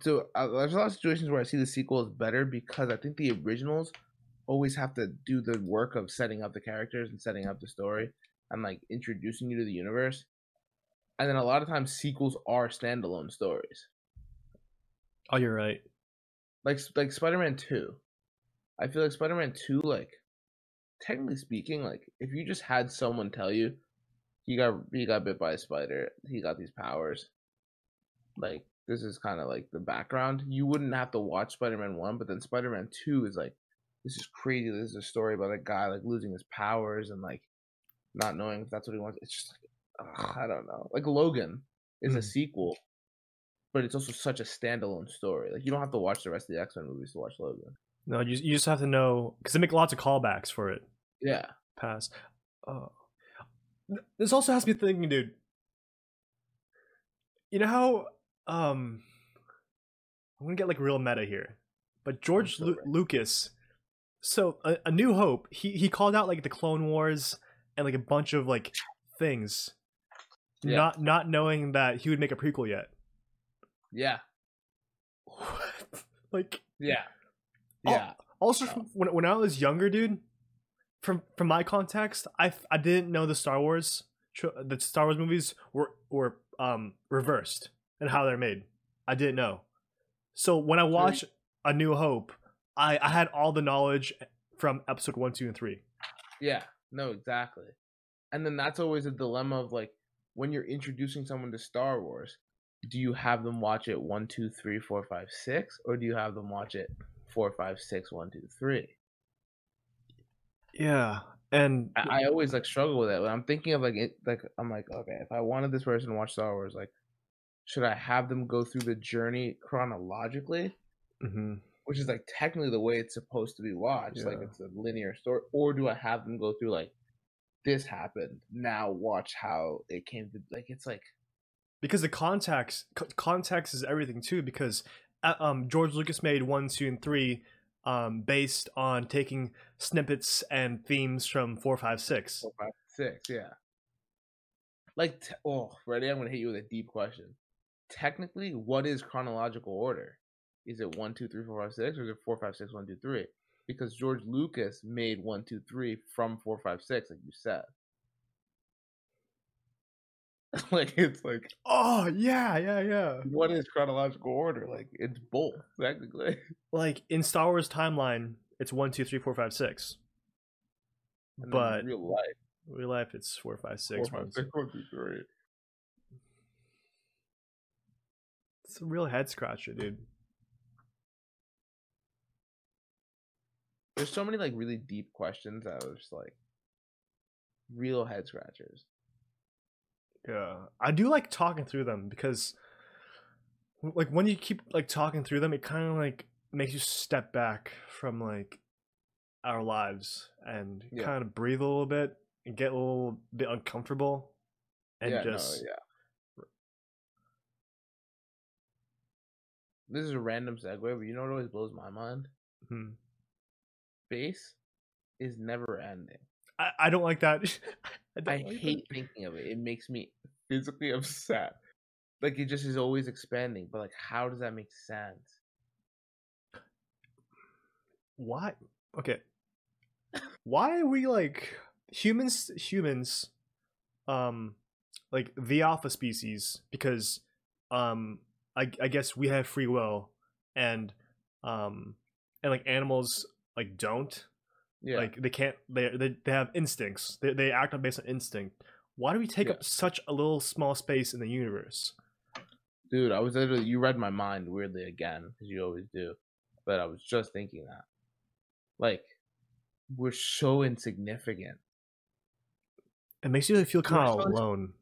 so uh, there's a lot of situations where I see the sequel is better because I think the originals always have to do the work of setting up the characters and setting up the story and like introducing you to the universe. And then a lot of times sequels are standalone stories. oh you're right Like like Spider-Man 2. I feel like Spider-Man 2 like technically speaking like if you just had someone tell you he got he got bit by a spider, he got these powers. Like this is kind of like the background. You wouldn't have to watch Spider-Man 1, but then Spider-Man 2 is like this is crazy. This is a story about a guy like losing his powers and like not knowing if that's what he wants. It's just like ugh, I don't know. Like Logan is a Mhm. sequel, but it's also such a standalone story. Like you don't have to watch the rest of the X Men movies to watch Logan. no you, you just have to know because they make lots of callbacks for it Yeah, pass. Oh. This also has me thinking, dude. You know how um I'm gonna get like real meta here, but George so Lu- Lucas. So a, a New Hope, he he called out like the Clone Wars and like a bunch of like things, Yeah. not not knowing that he would make a prequel yet. yeah, What? <laughs> like yeah, yeah. Also, from, when when I was younger, dude, from from my context, I I didn't know the Star Wars the Star Wars movies were were um reversed and how they're made. I didn't know. So when I watched A New Hope, I I had all the knowledge from episode one, two, and three. Yeah, no, exactly. And then that's always a dilemma of like when you're introducing someone to Star Wars, do you have them watch it one, two, three, four, five, six, or do you have them watch it four, five, six, one, two, three? Yeah, and I, I always like struggle with that. When I'm thinking of like it, like I'm like, okay, if I wanted this person to watch Star Wars, like, should I have them go through the journey chronologically, Mhm. which is like technically the way it's supposed to be watched. Like it's a linear story, or do I have them go through like this happened? Now watch how it came to. Like it's like because the context co- context is everything too because uh, um, george lucas made one two and three um, based on taking snippets and themes from four five six four, five, six. Yeah. Like t- oh, ready? I'm gonna hit you with a deep question. Technically, what is chronological order? Is it one, two, three, four, five, six, or is it four, five, six, one, two, three? Because George Lucas made one, two, three from four, five, six, like you said. <laughs> like it's like oh yeah yeah yeah what is chronological order? Like it's both technically. <laughs> like in star wars timeline it's one two three four five six And But- real life, real life it's four five four, six five, one, six, one, two, three. It's a real head scratcher dude There's so many like really deep questions that was just like real head scratchers. Yeah, I do like talking through them because, like, when you keep like talking through them, it kind of like makes you step back from like our lives and Yeah. kind of breathe a little bit and get a little bit uncomfortable and yeah, just no, yeah. This is a random segue, but you know what always blows my mind? hmm. Space is never ending. I, I don't like that. <laughs> I, I like that. hate thinking of it. It makes me physically <laughs> upset. Like it just is always expanding, but like how does that make sense? why. Okay, why are we like humans? Humans, um, like the alpha species because um I, I guess we have free will and um and like animals like don't Yeah. like they can't they they, they have instincts they, they act on based on instinct why do we take Yeah. up such a little small space in the universe Dude, I was literally you read my mind weirdly again, because you always do. But I was just thinking that. Like, we're so insignificant. it makes you feel kind of alone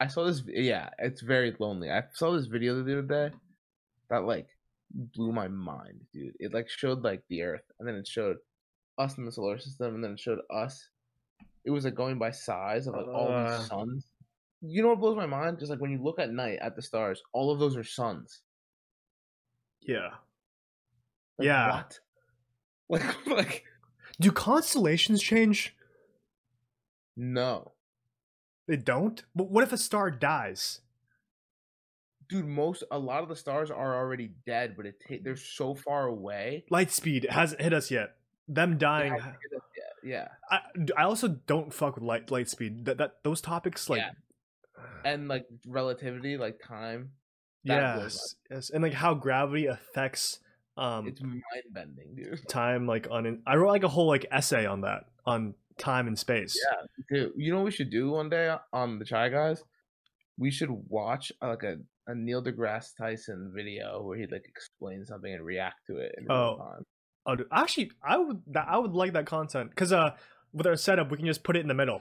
I saw this. Yeah, it's very lonely. I saw this video the other day that like blew my mind, dude. It like showed like the Earth, and then it showed us in the solar system, and then it showed us. It was like going by size of like all Uh. these suns. You know what blows my mind? Just like when you look at night at the stars, all of those are suns. yeah Like, Yeah. What? <laughs> Like, like do constellations change no, they don't but what if a star dies dude. Most a lot of the stars are already dead, but it ta- they're so far away. light speed hasn't hit us yet them dying hasn't hit us yet. Yeah. I, I also don't fuck with light light speed that, that those topics like Yeah. and like relativity, like time. yes yes and like how gravity affects um It's mind bending, dude. time like on an, i wrote like a whole like essay on that on time and space Yeah, dude. You know what we should do one day on the Chai Guyz? We should watch uh, like a, a Neil deGrasse Tyson video where he like explains something and react to it in real Oh. time. oh dude, actually i would i would like that content because uh with our setup we can just put it in the middle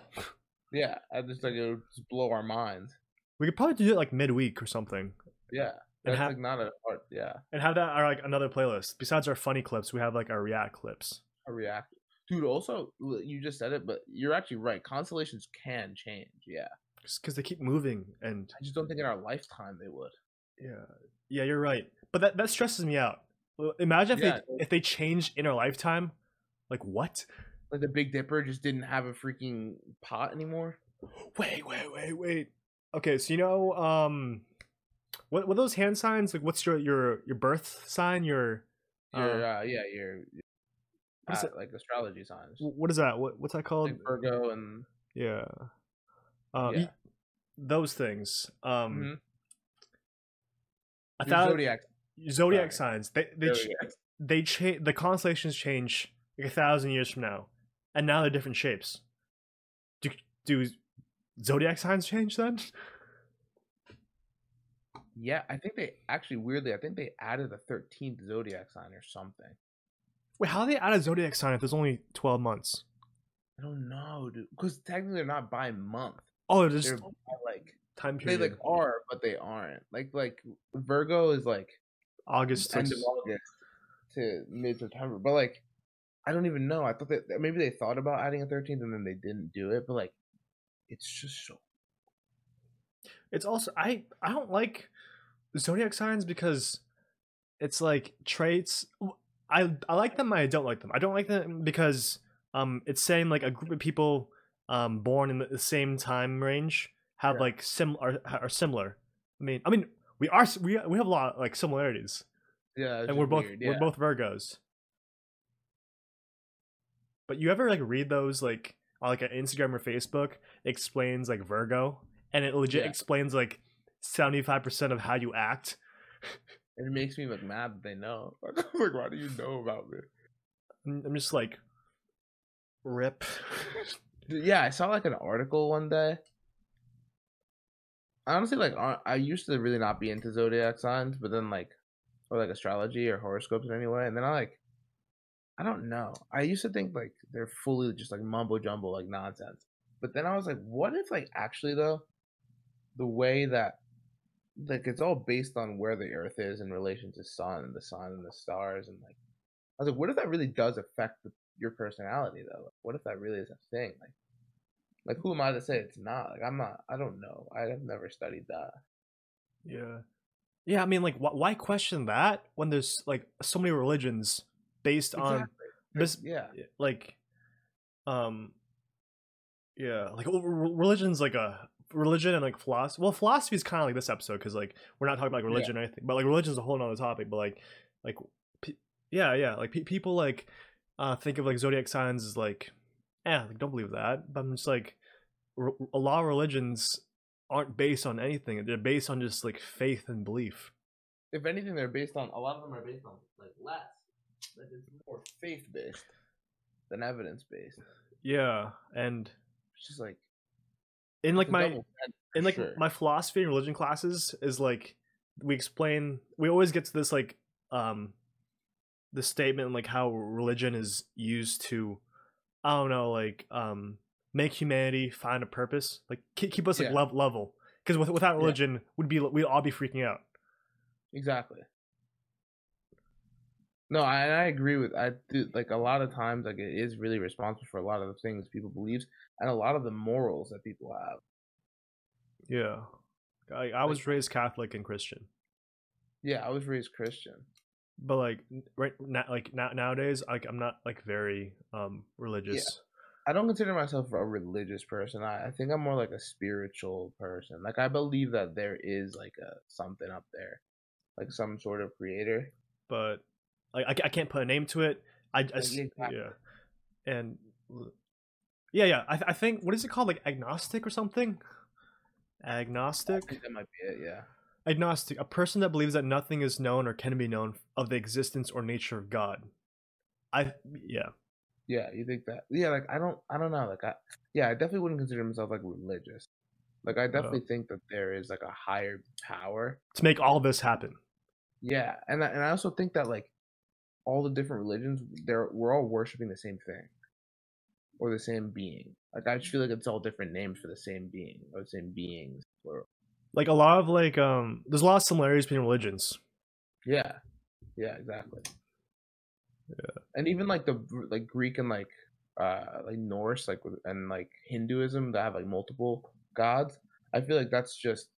Yeah, I just like it would just blow our minds. we could probably do it like midweek or something Yeah, And that's ha- like not a hard. Yeah, and have that our like another playlist besides our funny clips we have like our react clips a react. Dude, also you just said it, but you're actually right. Constellations can change. Yeah, because they keep moving and I just don't think in our lifetime they would. yeah yeah you're right but that that stresses me out imagine if Yeah. they if they change in our lifetime like what Like the Big Dipper just didn't have a freaking pot anymore. <gasps> Wait, wait, wait, wait. Okay, so you know, um, what what those hand signs? Like, what's your your your birth sign? Your Your uh, uh, yeah, your what is uh, it? like astrology signs. what is that? What what's that called? Like Virgo and yeah, um, Yeah. those things. Um, Mhm. I your thought zodiac. zodiac sorry. signs. They they ch- zodiac. they change. The constellations change like a thousand years from now, and now they're different shapes. Do do zodiac signs change then? Yeah, I think they actually weirdly, I think they added a thirteenth zodiac sign or something. Wait, how do they add a zodiac sign if there's only twelve months? I don't know, dude. Because technically they're not by month. Oh, they're They're just by, like time period. they like are, but they aren't. Like like Virgo is like August to end of August to mid September. But like, I don't even know. I thought that that maybe they thought about adding a thirteenth and then they didn't do it. But like, it's just so It's also I I don't like zodiac signs because it's like traits. I I like them. I don't like them. I don't like them because um it's saying like a group of people um born in the same time range have Yeah. like sim are, are similar. I mean I mean we are we we have a lot like similarities yeah. and we're both weird, we're both Virgos. But you ever like read those like on like an Instagram or Facebook explains like Virgo and it legit Yeah. explains like seventy five percent of how you act. <laughs> It makes me like mad that they know. <laughs> like, why do you know about me? I'm just like rip. <laughs> Yeah, I saw like an article one day. Honestly, like I used to really not be into zodiac signs, but then like, or like astrology or horoscopes in any way, and then I like, I don't know. I used to think like they're fully just like mumbo jumbo, like nonsense. But then I was like, what if like actually though, the way that like it's all based on where the Earth is in relation to sun and the sun and the stars and like, I was like, what if that really does affect the, your personality though? Like, what if that really is a thing? Like, like who am I to say it's not? Like I'm not. I don't know. I have never studied that. Yeah. Yeah, I mean like wh- why question that when there's like so many religions based on Exactly. bas- Yeah. like um yeah like religion's like a religion and like philosophy well philosophy is kind of like this episode because like we're not talking about like Yeah. religion or anything but like religion is a whole nother topic but like like pe- yeah yeah like pe- people like uh think of like zodiac signs as like yeah like don't believe that but i'm just like a lot of religions aren't based on anything they're based on just like faith and belief If anything, they're based on a lot of them are based on like less. Like it's more faith based than evidence based. yeah and It's just like in like my double standard for in like sure. my philosophy and religion classes is like we explain we always get to this like um the statement like how religion is used to i don't know like um make humanity find a purpose like keep, keep us like Yeah. lev- level because with, without Yeah. religion would be we'd all be freaking out Exactly. No, I, and I agree with I do like a lot of times like it is really responsible for a lot of the things people believe and a lot of the morals that people have. yeah i, I was raised catholic and christian Yeah, I was raised Christian. but like right now like now, nowadays like i'm not like very um religious I don't consider myself a religious person. I, I think I'm more like a spiritual person. Like I believe that there is like a something up there, like some sort of creator. but like I, I can't put a name to it. I just yeah, and yeah, yeah. I, I think what is it called, like agnostic or something? I Agnostic, think that might be it. Yeah. agnostic, a person that believes that nothing is known or can be known of the existence or nature of God. I yeah, Yeah, you think that? Yeah, like I don't, I don't know. Like I, yeah, I definitely wouldn't consider myself like religious. Like I uh-huh. definitely think that there is like a higher power. to make all this happen. Yeah, and I, and I also think that like all the different religions, they're we're all worshiping the same thing, or the same being. Like I just feel like it's all different names for the same being or the same beings. Or Like a lot of like um, there's a lot of similarities between religions. yeah, yeah, exactly. Yeah, and even like the like Greek and like uh like Norse like and like Hinduism that have like multiple gods. I feel like that's just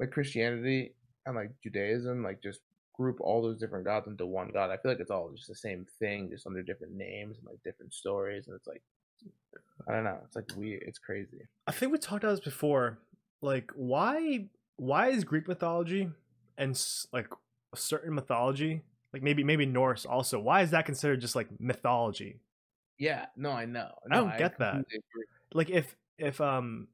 like Christianity and like Judaism like just group all those different gods into one god. I feel like it's all just the same thing, just under different names and like different stories, and it's like I don't know, it's like weird, it's crazy. I think we talked about this before. Like, why why is Greek mythology and like a certain mythology, like maybe maybe Norse also, why is that considered just like mythology? Yeah, no, I know. I don't get that. agree. Like, if if um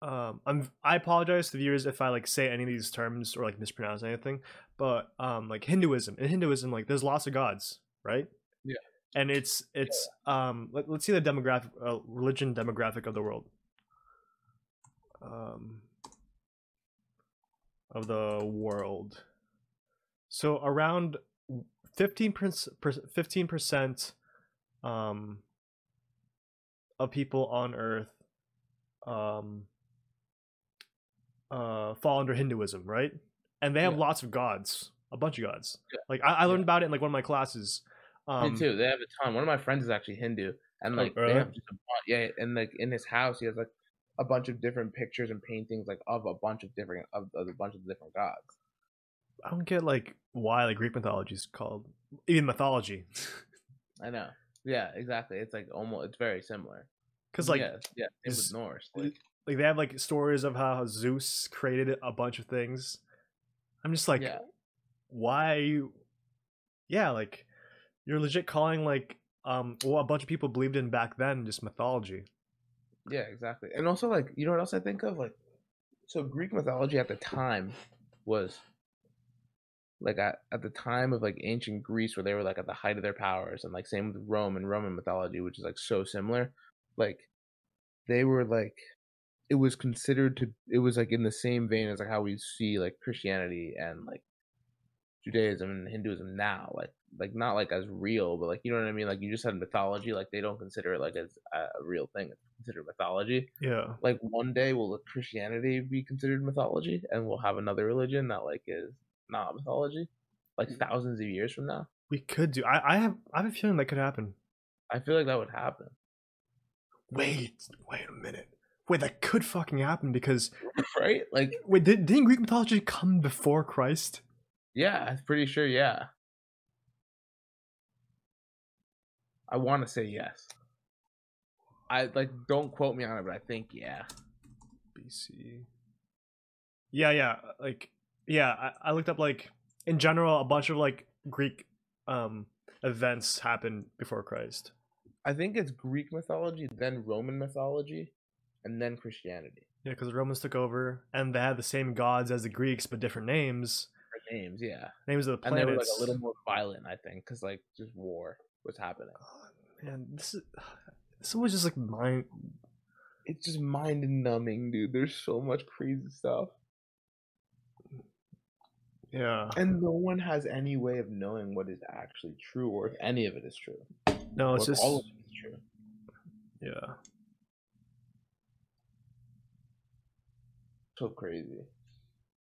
um I'm I apologize to the viewers if I like say any of these terms or like mispronounce anything, but um like Hinduism in Hinduism like there's lots of gods, right? Yeah. And it's it's um let, let's see the demographic uh, religion demographic of the world. Um of the world. So around 15% 15 percent um of people on earth um uh fall under Hinduism, right? And they have Yeah. lots of gods. a bunch of gods. Yeah. Like I, I learned Yeah. about it in like one of my classes. Um, Me too. They have a ton. One of my friends is actually Hindu, and Oh, like really? they have just a bunch. Yeah, and like in his house, he has like a bunch of different pictures and paintings, like of a bunch of different of, of a bunch of different gods. I don't get like why like Greek mythology is called even mythology. <laughs> I know. Yeah, exactly. It's like almost. It's very similar. Because like yeah, yeah, is- with Norse. Like, like they have like stories of how Zeus created a bunch of things. I'm just like, yeah, why? Yeah, like you're legit calling like um what a bunch of people believed in back then just mythology. yeah, exactly. And also, like, you know what else I think of? Like, so Greek mythology at the time was like at, at the time of like ancient Greece where they were like at the height of their powers and like same with Rome and Roman mythology which is like so similar like they were like it was considered to it was like in the same vein as like how we see like Christianity and like Judaism and Hinduism now like like not like as real but like you know what I mean like you just had mythology like they don't consider it like as a real thing it's considered mythology Yeah. like one day will Christianity be considered mythology and we'll have another religion that like is not mythology like mm. thousands of years from now We could do. I, I have. I have a feeling that could happen. i feel like that would happen Wait. Wait a minute. Wait, that could fucking happen because right like wait, did, didn't Greek mythology come before Christ? yeah i'm pretty sure yeah i want to say yes i like don't quote me on it but i think yeah BC. Yeah, yeah. Like, yeah. I, I looked up like in general a bunch of like Greek um events happened before Christ. i think it's greek mythology then roman mythology and then christianity Yeah, because the Romans took over and they had the same gods as the Greeks but different names. Their names yeah Names of the planets. and they were like a little more violent i think because like just war was happening Man, this is this was just like mind. it's just mind numbing, dude. There's so much crazy stuff. Yeah. And no one has any way of knowing what is actually true or if any of it is true. No, it's just all of it is true. yeah. So crazy.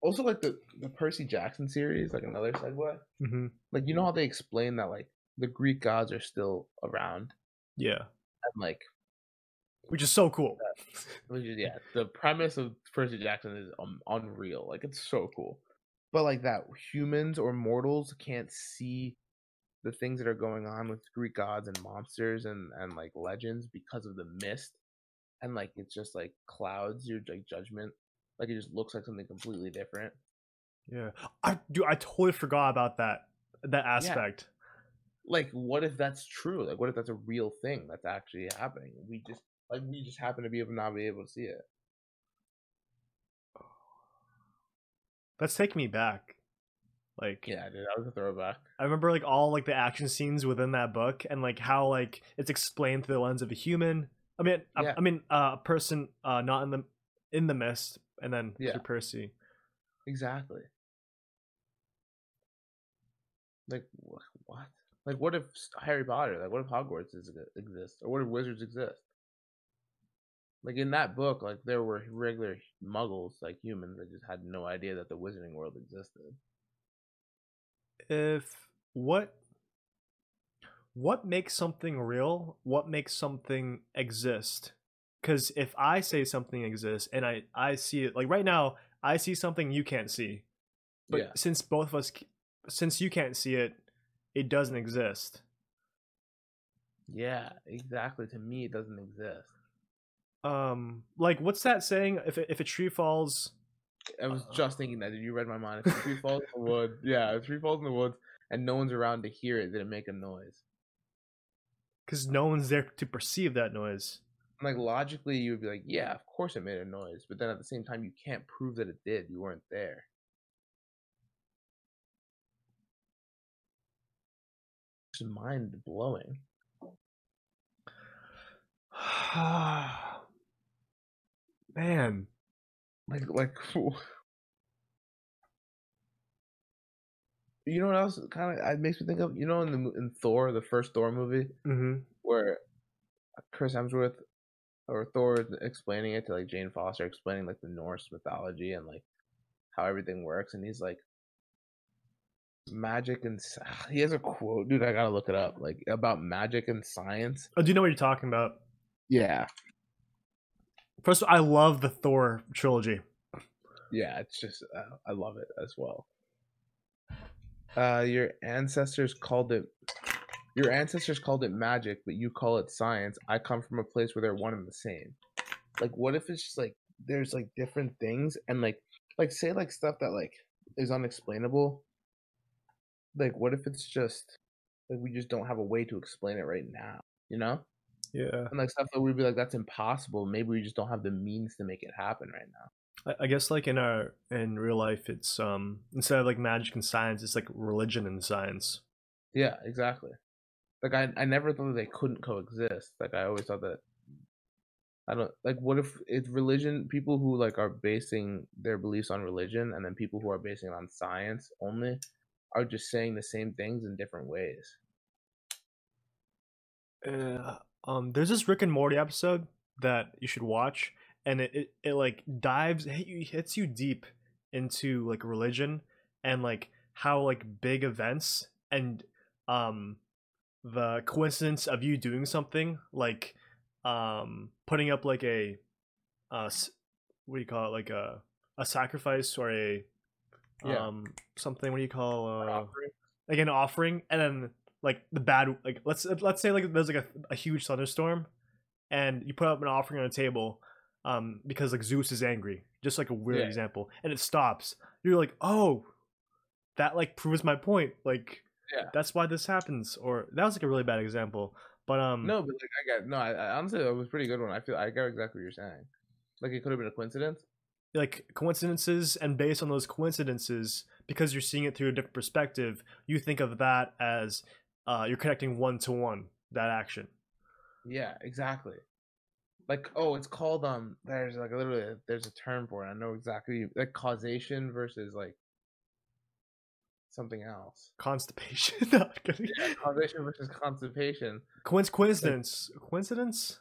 Also like the, the Percy Jackson series, like another segue. hmm Like you know how they explain that like the Greek gods are still around Yeah. and like Which is so cool. which is yeah, the premise of Percy Jackson is um, unreal. Like it's so cool. But like that humans or mortals can't see the things that are going on with Greek gods and monsters and and like legends because of the mist. And like it's just like clouds, your like judgment. Like it just looks like something completely different. Yeah. I do. I totally forgot about that that aspect. Like what if that's true? Like what if that's a real thing that's actually happening? We just like we just happen to be able not be able to see it. That's taking me back. Like Yeah, dude, that was a throwback. I remember like all like the action scenes within that book and like how like it's explained through the lens of a human. I mean, I, I mean, uh, a person uh, not in the in the mist, and then Yeah. through Percy. Exactly. Like what? Like what if Harry Potter? Like what if Hogwarts is, exists, or what if wizards exist? Like in that book, like there were regular Muggles, like humans, that just had no idea that the Wizarding world existed. If what what makes something real? What makes something exist? Because if I say something exists and I I see it, like right now, I see something you can't see, but yeah, since both of us, since you can't see it, it doesn't exist. yeah, exactly. To me, it doesn't exist. Um, like what's that saying? If a- if a tree falls, I was Uh, just thinking that. Did you read my mind? If a tree falls in the <laughs> woods, yeah, if a tree falls in the woods and no one's around to hear it, did it make a noise? because no one's there to perceive that noise. Like logically you would be like yeah of course it made a noise but then at the same time you can't prove that it did you weren't there. It's mind blowing <sighs> Man, like like you know what else kind of it makes me think of? You know in the in thor the first thor movie? Hmm where chris hemsworth or thor explaining it to like jane foster explaining like the norse mythology and like how everything works and he's like magic and <sighs> he has a quote, dude. I gotta look it up, like about magic and science. Oh, do you know what you're talking about? Yeah, First, of all, I love the Thor trilogy. yeah. It's just uh, I love it as well. Uh, your ancestors called it. Your ancestors called it magic, but you call it science. I come from a place where they're one and the same. Like, what if it's just like there's like different things and like like say like stuff that like is unexplainable. Like, what if it's just like we just don't have a way to explain it right now? You know? Yeah. And like stuff that we'd be like, that's impossible. Maybe we just don't have the means to make it happen right now. I, I guess like in our in real life, it's um instead of like magic and science, it's like religion and science. Yeah, exactly. Like I, I never thought that they couldn't coexist. Like I always thought that. I don't like. What if it's religion? People who like are basing their beliefs on religion, and then people who are basing it on science only, are just saying the same things in different ways. Uh, um, there's this Rick and Morty episode that you should watch, and it, it, it like dives you, hits you deep into like religion and like how like big events and um the coincidence of you doing something like um putting up like a uh what do you call it like a a sacrifice or a Yeah. um something what do you call uh Offering. like an offering and then like the bad like let's let's say like there's like a, a huge thunderstorm and you put up an offering on a table um because like zeus is angry just like a weird Yeah. example and it stops you're like oh that like proves my point like Yeah. that's why this happens or that was like a really bad example but um No, but like I got no. I, I honestly, that was a pretty good one. I feel I got exactly what you're saying. Like it could have been a coincidence. like coincidences and based on those coincidences because you're seeing it through a different perspective you think of that as uh, you're connecting one to one that action Yeah, exactly. Like, oh, it's called um. There's like literally a- there's a term for it. I know exactly like causation versus like something else. constipation <laughs> No, I'm. Causation versus constipation. Coinc- coincidence coincidence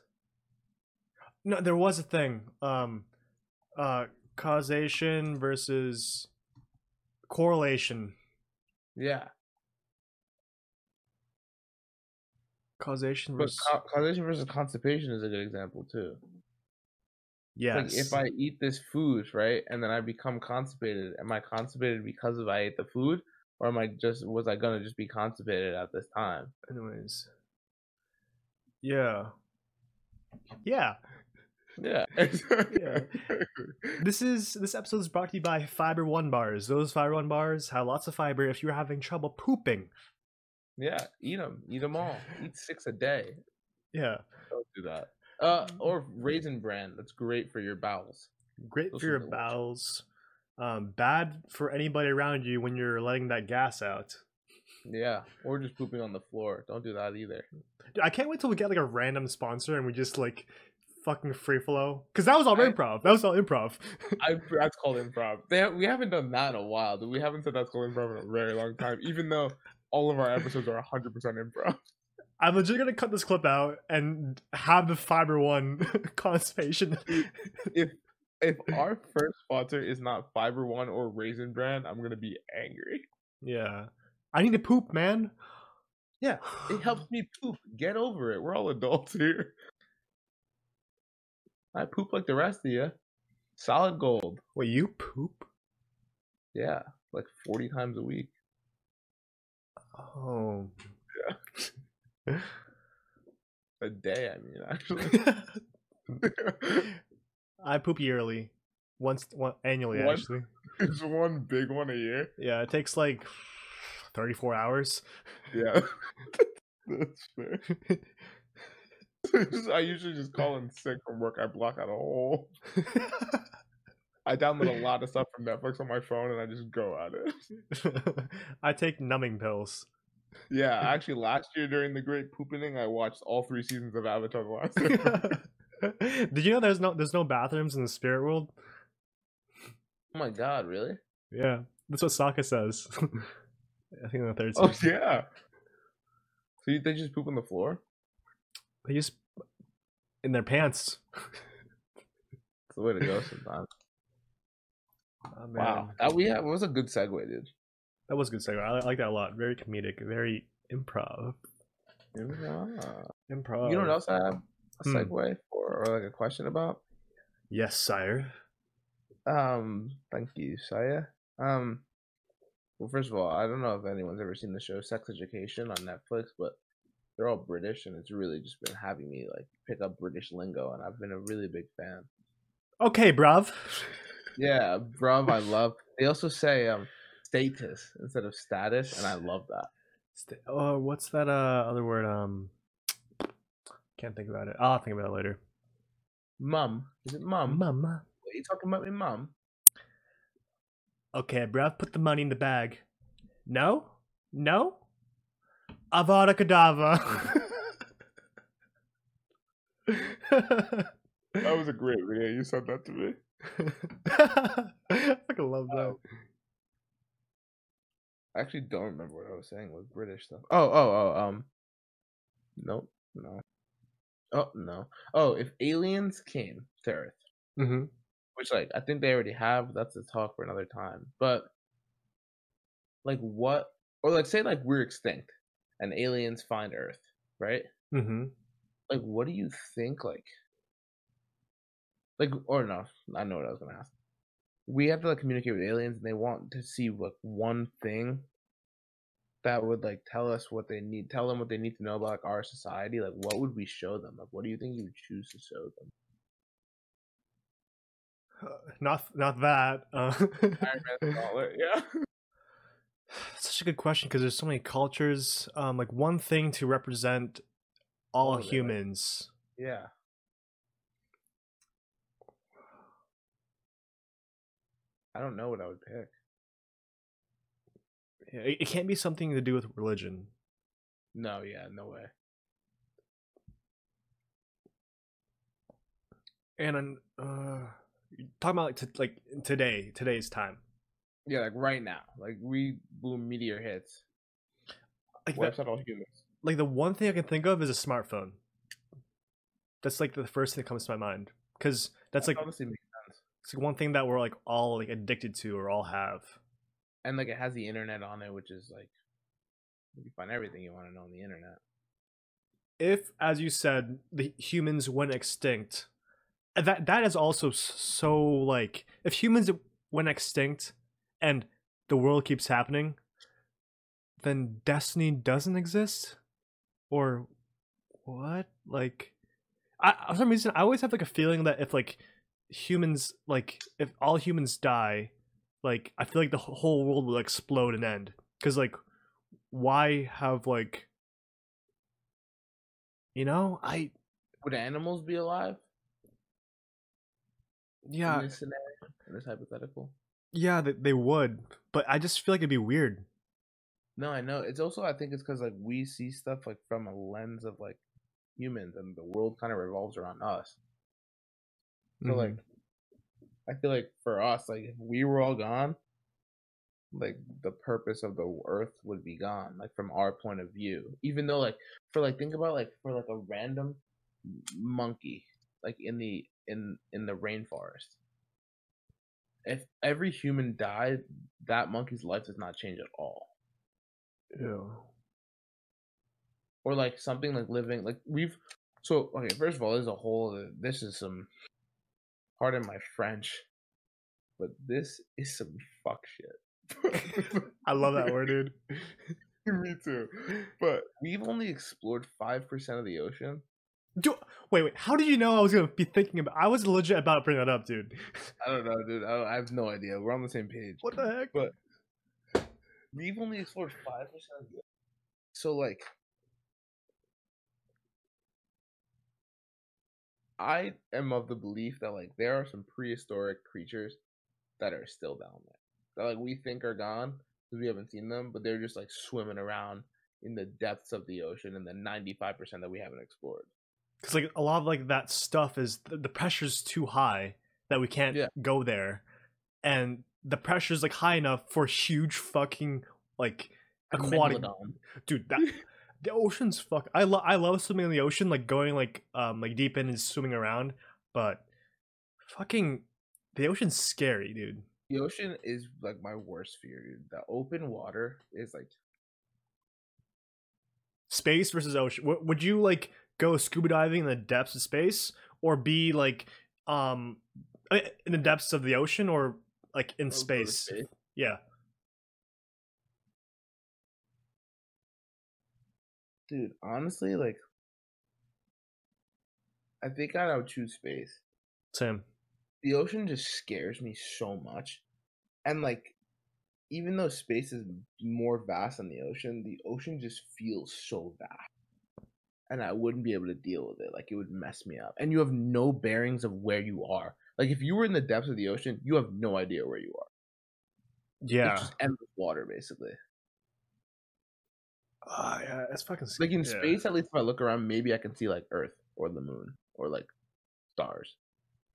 no there was a thing um uh causation versus correlation Yeah, causation versus ca- causation versus constipation is a good example too. Yes Like if I eat this food, right, and then I become constipated, am I constipated because of I ate the food, or am I just was I gonna just be constipated at this time? anyways yeah yeah Yeah. <laughs> Yeah. This is this episode is brought to you by Fiber One bars. Those Fiber One bars have lots of fiber if you're having trouble pooping. Yeah, eat them. Eat them all. Eat six a day. Yeah, Don't do that. Uh, or raisin bran. That's great for your bowels. great Those for your delicious. bowels. Um, bad for anybody around you when you're letting that gas out. Yeah, or just pooping on the floor. Don't do that either. Dude, I can't wait till we get like a random sponsor and we just like fucking free flow because that was all I- improv. That was all improv. <laughs> I that's called improv. They we haven't done that in a while. dude. We haven't said that's called improv in a very long time. Even though all of our episodes are hundred percent improv. I'm legit gonna cut this clip out and have the Fiber One <laughs> constipation. If if our first sponsor is not Fiber One or Raisin Bran, I'm gonna be angry. yeah, I need to poop, man. Yeah, It helps me poop. Get over it. We're all adults here. I poop like the rest of you. Solid gold. Wait, you poop? Yeah, like forty times a week. Oh. Yeah. <laughs> A day, I mean, actually. <laughs> <laughs> I poop yearly, once, one, annually What? actually. <laughs> it's one big one a year. Yeah, it takes like thirty-four hours. Yeah. <laughs> That's fair. <laughs> I usually just call in sick from work. I block out a hole. I download a lot of stuff from Netflix on my phone and I just go at it. I take numbing pills. Yeah, actually, last year during the Great Pooping, I watched all three seasons of Avatar: The Last. <laughs> Did you know there's no there's no bathrooms in the spirit world? oh my god, really? Yeah, that's what Sokka says. <laughs> I think in the third Oh season. yeah. So you, they just poop on the floor? They just in their pants. That's the way to go sometimes. <laughs> Oh, Wow, that we have, was a good segue, dude. That was a good segue. I like that a lot. Very comedic. Very improv. Ah. Improv. You know what else I have a Hmm. segue for, or like a question about? Yes, sire. Um, thank you, Saya. Um, well, first of all, I don't know if anyone's ever seen the show Sex Education on Netflix, but they're all British, and it's really just been having me like pick up British lingo, and I've been a really big fan. Okay, bruv. Yeah, bruv, I love. They also say um status instead of status, and I love that. St- Oh, what's that uh, other word? Um, can't think about it. I'll think about it later. Mum, is it mum? Mama. What are you talking about, me mum? Okay, bruv, put the money in the bag. No? No? Avada Kedavra. <laughs> That was a great video. You said that to me. <laughs> I fucking love that. Oh. I actually don't remember what I was saying with British stuff. Oh, oh, oh, um, nope, no. Oh no. Oh, if aliens came to Earth, Mm-hmm. which like I think they already have. That's a talk for another time. But like what, or like say like we're extinct and aliens find Earth, right? Mm-hmm. Like what do you think? Like, like or no, I know what I was gonna ask. We have to like communicate with aliens, and they want to see like one thing that would like tell us what they need, tell them what they need to know about like, our society. Like, what would we show them? Like, what do you think you would choose to show them? <sighs> Not not that. Uh, Iron <laughs> yeah. such a good question because there's so many cultures. Um, like one thing to represent all All of it, like- humans. Yeah. I don't know what I would pick. It, it can't be something to do with religion. No, yeah, no way. And uh, talking about like t- like today, today's time. Yeah, like right now, like we boom meteor hits. Like Wipes the, out all humans. like the one thing I can think of is a smartphone. That's like the first thing that comes to my mind because that's like makes sense. it's like one thing that we're like all like addicted to or all have. And like it has the internet on it, which is like you can find everything you want to know on the internet. if as you said the humans went extinct uh, that that is also so like if humans went extinct and the world keeps happening then destiny doesn't exist or what like I, for some reason i always have like a feeling that if like humans like if all humans die like i feel like the whole world will explode and end because like why have like you know i Would animals be alive yeah in this scenario? In this hypothetical? yeah they, they would but i just feel like it'd be weird No, I know. It's also I think it's because like we see stuff like from a lens of like humans, and the world kind of revolves around us. So Mhm. like, I feel like for us, like if we were all gone, like the purpose of the Earth would be gone, like from our point of view. Even though like for like think about like for like a random monkey, like in the in in the rainforest. If every human died, that monkey's life does not change at all. Ew. or like something like living like we've so okay first of all there's a whole uh, this is some pardon my french but this is some fuck shit. I love that word dude. <laughs> Me too. But we've only explored 5% of the ocean. Do, wait wait how did you know i was gonna be thinking about i was legit about to bring that up dude. I don't know dude. I, don't- I have no idea. We're on the same page. What the heck? But we've only explored 5% of the so like I am of the belief that like there are some prehistoric creatures that are still down there that like we think are gone because we haven't seen them, but they're just like swimming around in the depths of the ocean and the ninety five percent that we haven't explored. because like a lot of like that stuff is the, the pressure's too high that we can't Yeah. go there and the pressure's like high enough for huge fucking like aquatic dude that <laughs> <laughs> the ocean's fuck i love i love swimming in the ocean like going like um like deep in and swimming around but fucking the ocean's scary dude The ocean is like my worst fear. Dude. The open water is like Space versus ocean. W- would you like go scuba diving in the depths of space, or be like um in the depths of the ocean, or like in space? space. Yeah. Dude, honestly, like I think I would choose space. Same. The ocean just scares me so much. And like even though space is more vast than the ocean, the ocean just feels so vast. And I wouldn't be able to deal with it. Like it would mess me up. And you have no bearings of where you are. Like if you were in the depths of the ocean, you have no idea where you are. Yeah. It's just endless water basically. Ah, yeah, it's fucking sc- Like in yeah. space, at least if I look around, maybe I can see like Earth or the moon or like stars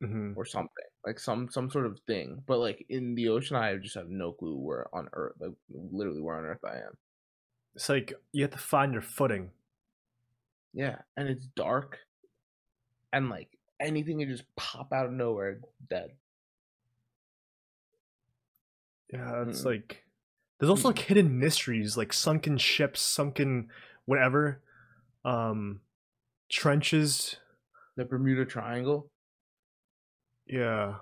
Mhm. or something like some some sort of thing. But like in the ocean, I just have no clue where on Earth, like literally where on Earth I am. It's like you have to find your footing. Yeah, and it's dark, and like anything can just pop out of nowhere, dead. Yeah, it's Mm. like there's also like hidden mysteries, like sunken ships, sunken whatever, um, trenches. The Bermuda Triangle. Yeah.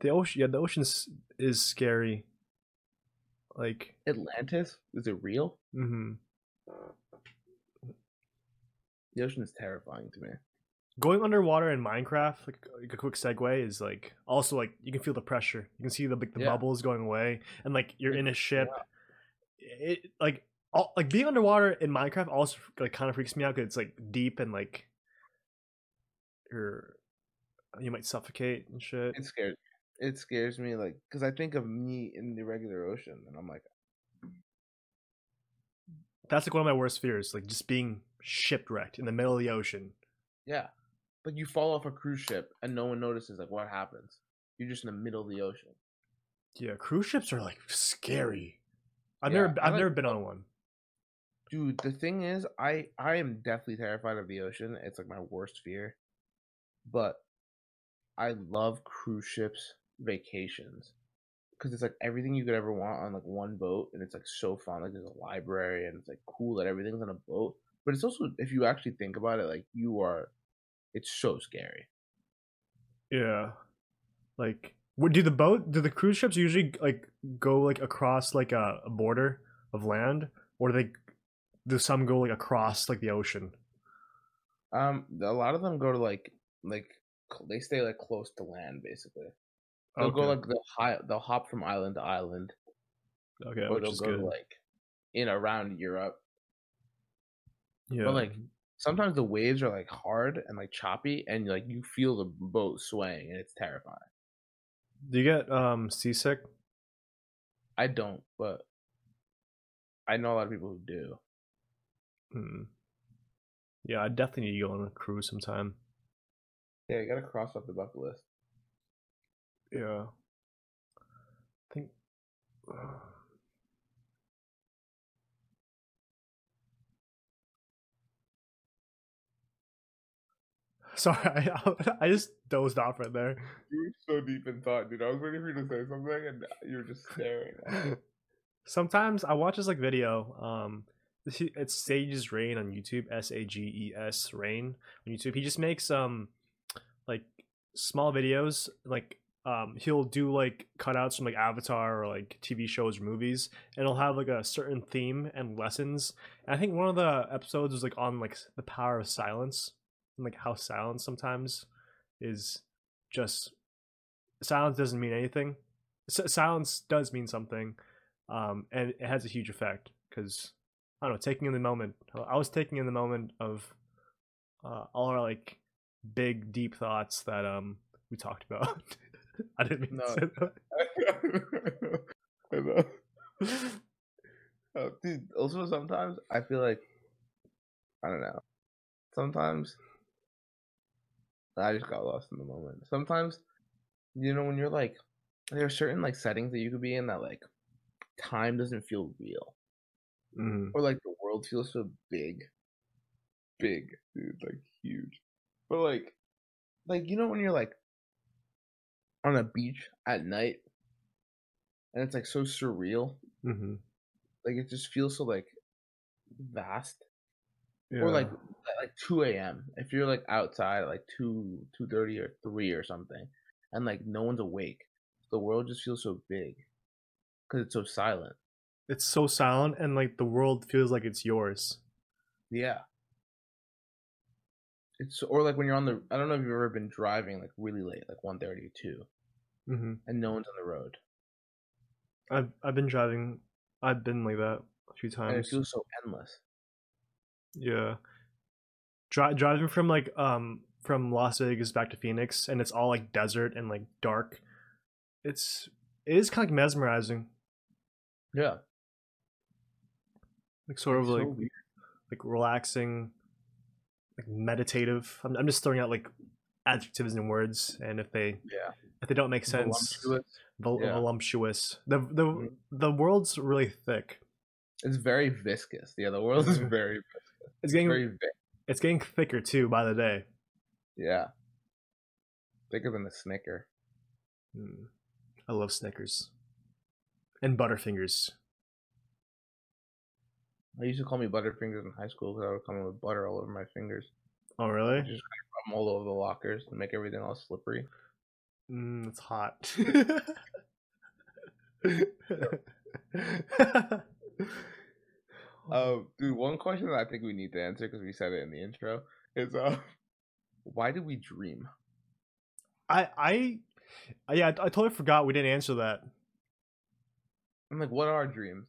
The ocean, yeah, the ocean is, is scary. Like, Atlantis. Is it real? Mm-hmm. The ocean is terrifying to me. Going underwater in Minecraft, like, like a quick segue, is like also like you can feel the pressure. You can see the like the Yeah. bubbles going away, and like you're in a ship. It like all, like being underwater in Minecraft also like kind of freaks me out because it's like deep and like you're you might suffocate and shit. It scares. It scares me, like, because I think of me in the regular ocean, and I'm like, That's like one of my worst fears, like just being shipwrecked in the middle of the ocean. yeah, like you fall off a cruise ship and no one notices. Like, what happens? You're just in the middle of the ocean. Yeah, cruise ships are like scary. I've Yeah, never I've like- never been on one. Dude, the thing is, I I am definitely terrified of the ocean. It's like my worst fear. But I love cruise ships vacations because it's like everything you could ever want on like one boat, and it's like so fun. Like there's a library, and it's like cool that everything's on a boat. But it's also, if you actually think about it, like you are, it's so scary. Yeah. Like what do the boat do the cruise ships usually like go like across like a, a border of land or do they do some go like across like the ocean? Um, a lot of them go to like like they stay like close to land basically. They'll go like they'll hi- they'll hop from island to island. okay, or which they'll is go to like in around Europe. yeah. But like sometimes the waves are like hard and like choppy, and like you feel the boat swaying, and it's terrifying. do you get um seasick? I don't, but I know a lot of people who do. Hmm. Yeah, I definitely need to go on a cruise sometime. Yeah, you gotta cross off the bucket list. Yeah. I think <sighs> Sorry, I, I just dozed off right there. You were so deep in thought, dude. I was waiting for you to say something, and you were just staring. <laughs> Sometimes I watch this like video. Um, it's Sage's Rain on YouTube. S A G E S Rain on YouTube. He just makes um like small videos. Like um he'll do like cutouts from like Avatar or like TV shows or movies, and it'll have like a certain theme and lessons. And I think one of the episodes was like on like the power of silence and like how silence sometimes is just silence doesn't mean anything. S- silence does mean something um, and it has a huge effect because I don't know, taking in the moment. I was taking in the moment of uh, all our like big deep thoughts that um we talked about. <laughs> I didn't mean No. to say that. <laughs> I know. Oh, dude, also sometimes I feel like I don't know. Sometimes I just got lost in the moment. Sometimes you know when you're like there are certain like settings that you could be in that like time doesn't feel real. Mhm. Or like the world feels so big. Big, dude, like huge. But like like you know when you're like on a beach at night, and it's like so surreal. Mm-hmm. Like it just feels so like vast. Or like like two a.m. If you're like outside at like two two thirty or three or something, and like no one's awake, the world just feels so big because it's so silent. it's so silent and like the world feels like it's yours. Yeah. It's or like when you're on the I don't know if you've ever been driving like really late, like 1.30 or 2, Mm-hmm. and no one's on the road. I've I've been driving. I've been like that a few And it times. feels so endless. Yeah. Dri- driving from like um from Las Vegas back to Phoenix and it's all like desert and like dark. It's it is kind of mesmerizing. Yeah. Like sort of so like like relaxing, like meditative. I'm I'm just throwing out like adjectives and words and if they Yeah. if they don't make sense, Voluptuous. vol- yeah. voluptuous. The the Mhm. the world's really thick. It's very viscous. Yeah, the world is Mhm. very It's getting very it's getting thicker too by the day. yeah. Thicker than a snicker. Mm. I love Snickers and Butterfingers. I used to call me Butterfingers in high school because I would come in with butter all over my fingers. Oh really? Just rub 'em all over the lockers and make everything all slippery. Mm, it's hot. <laughs> <laughs> Uh, dude, one question that I think we need to answer because we said it in the intro is uh, <laughs> why do we dream? I I I- yeah, I, totally forgot we didn't answer that. I'm like, what are dreams?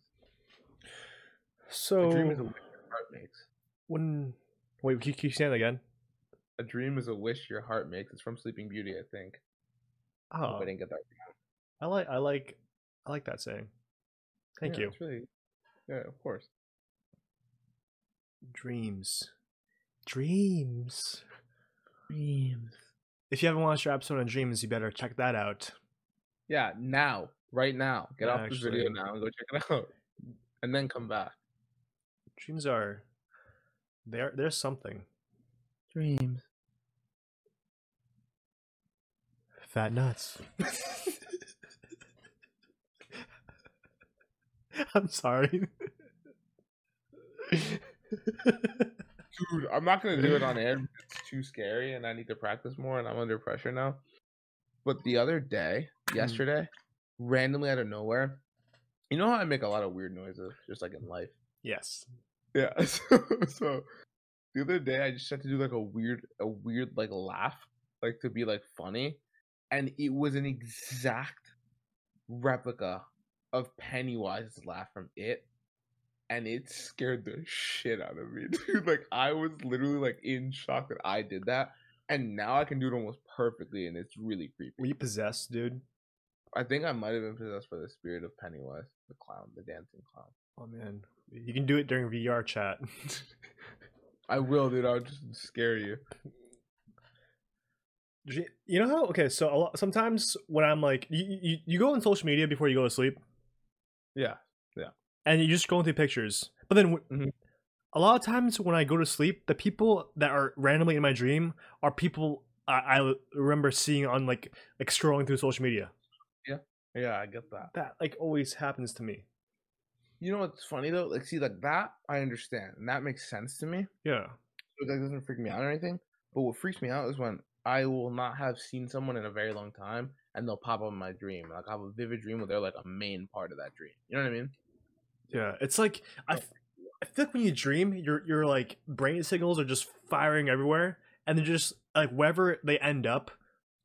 So a dream is a wish your heart makes. when wait, can you, can say that again? A dream is a wish your heart makes. It's from Sleeping Beauty, I think. Oh, I didn't get that. I like I like I like that saying. Thank Yeah, you. It's really, yeah, of course. Dreams, dreams. Dreams. If you haven't watched our episode on dreams, you better check that out. Yeah, now, right now, get Yeah, off this video now and go check it out, and then come back. Dreams are they're they're something. Dreams. Fat nuts. <laughs> <laughs> I'm sorry. <laughs> Dude, I'm not gonna do it on air. It's too scary, and I need to practice more, and I'm under pressure now. But the other day, Mhm. yesterday, randomly out of nowhere, you know how I make a lot of weird noises, just like in life. yes. Yeah. <laughs> So, so the other day, I just had to do like a weird, a weird like laugh, like to be like funny, and it was an exact replica of Pennywise's laugh from It, and it scared the shit out of me, <laughs> dude. Like I was literally like in shock that I did that, and now I can do it almost perfectly, and it's really creepy. Were you possessed, dude? I think I might have been possessed by the spirit of Pennywise, the clown, the dancing clown. Oh man. You can do it during VR chat. <laughs> I will, dude. I'll just scare you. You- know how okay, so a lot, sometimes when I'm like you, you you go on social media before you go to sleep Yeah. And you're just going through pictures. But then w- Mhm. a lot of times when I go to sleep, the people that are randomly in my dream are people I, I remember seeing on like like scrolling through social media. Yeah, yeah, I get that. That like always happens to me. You know what's funny though? Like, see, like that I understand, and that makes sense to me. Yeah. So that doesn't freak me out or anything. But what freaks me out is when I will not have seen someone in a very long time, and they'll pop up in my dream. Like I have a vivid dream where they're like a main part of that dream. You know what I mean? Yeah. It's like I, f- I feel like when you dream, your your like brain signals are just firing everywhere, and they're just like wherever they end up,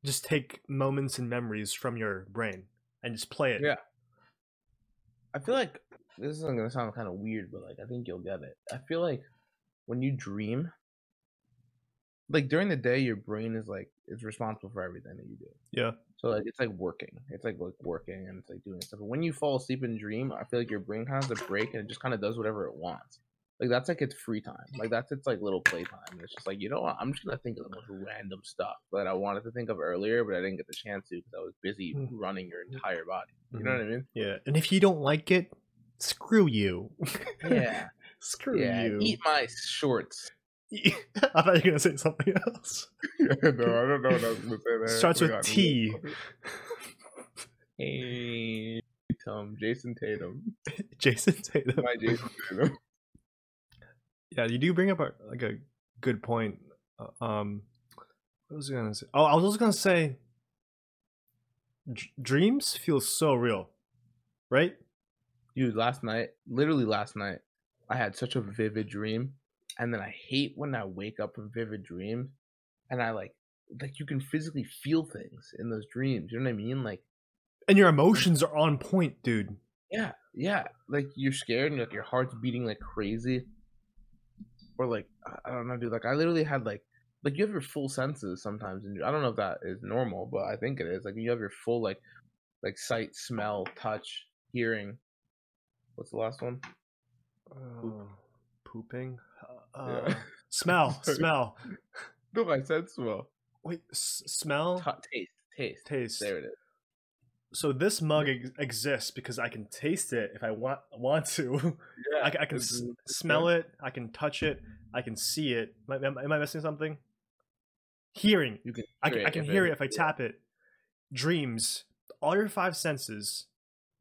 just take moments and memories from your brain and just play it. Yeah. I feel like this is gonna sound kind of weird, but like I think you'll get it. I feel like when you dream, like during the day, your brain is like is responsible for everything that you do. Yeah. So like it's like working. It's like like working and it's like doing stuff. But when you fall asleep and dream, I feel like your brain has a break and it just kind of does whatever it wants. Like that's like its free time. Like that's its like little playtime. And it's just like you know what? I'm just gonna think of the most random stuff that I wanted to think of earlier, but I didn't get the chance to because I was busy Mm. running your entire body. You know what I mean? Yeah. And if you don't like it, screw you. Yeah. <laughs> screw yeah. you. Eat my shorts. <laughs> I thought you were gonna say something else. <laughs> no, I don't know what I was gonna say there. Starts with T. Hey, Tatum, Jayson Tatum, <laughs> Jayson Tatum. my Jayson Tatum. Yeah, you do bring up a, like a good point. Uh, Um, what was I gonna say? Oh, I was also gonna say, d- dreams feel so real, right? Dude, last night, literally last night, I had such a vivid dream, and then I hate when I wake up from vivid dreams, and I like, like you can physically feel things in those dreams. You know what I mean? Like, And your emotions are on point, dude. yeah, yeah, like you're scared and like your heart's beating like crazy, or like I- don't know, dude. Like I literally had like, like you have your full senses sometimes, and I don't know if that is normal, but I think it is. Like you have your full like, like sight, smell, touch, hearing. What's the last one? Uh, pooping. Uh, Yeah. smell. <laughs> Smell. No, I said smell. Wait, s- smell. Ta taste, taste, Taste. There it is. So this mug ex- exists because I can taste it if I want want to. <laughs> Yeah, I, I can s- smell it. I can touch it. I can see it. Am, I- am I missing something? Hearing. You can. I can, I can hear it if I tap it. Dreams. All your five senses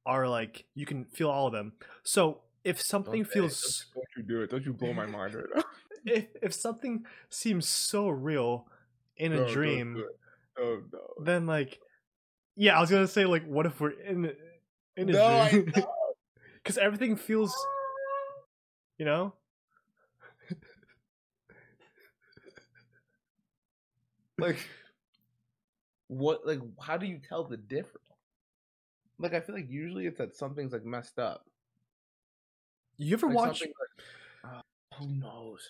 are like you can feel all of them. So if something feels Don't, don't you do it? Don't you blow my mind right now? <laughs> if if something seems so real in a No, dream, do. Oh no. then like yeah, I was gonna say like what if we're in in a No, dream? Because <laughs> everything feels you know? like what like how do you tell the difference like i feel like usually it's that something's like messed up You ever like watch like uh, who knows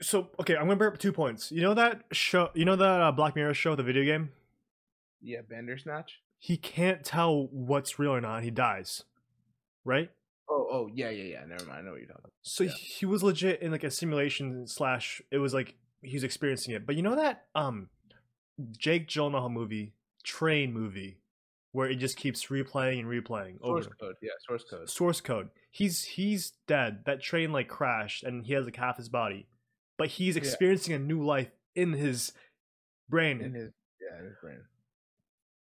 So okay, I'm gonna bring up two points. You know that show? You know that uh, Black Mirror show, the video game? yeah bandersnatch He can't tell what's real or not. He dies, right? oh oh yeah yeah yeah never mind i know what you're talking about So Yeah. he was legit in like a simulation slash. It was like he was experiencing it. But you know that um, Jake Gyllenhaal movie, Train movie, where it just keeps replaying and replaying over. source code yeah source code Source code. He's he's dead. That train like crashed, and he has like half his body, but he's Yeah. experiencing a new life in his brain. in his yeah in his brain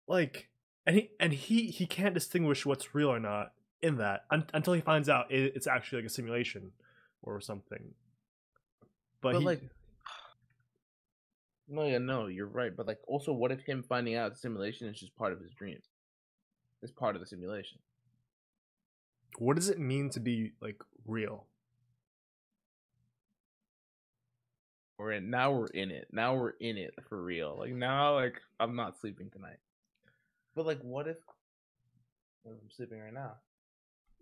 like and he and he he can't distinguish what's real or not in that un- until he finds out it, it's actually like a simulation or something but, but he, like no yeah no you're right but like also what if him finding out the simulation is just part of his dream it's part of the simulation what does it mean to be like real? We're in now we're in it. Now we're in it for real. Like now like i'm not sleeping tonight. But like what if what if i'm sleeping right now?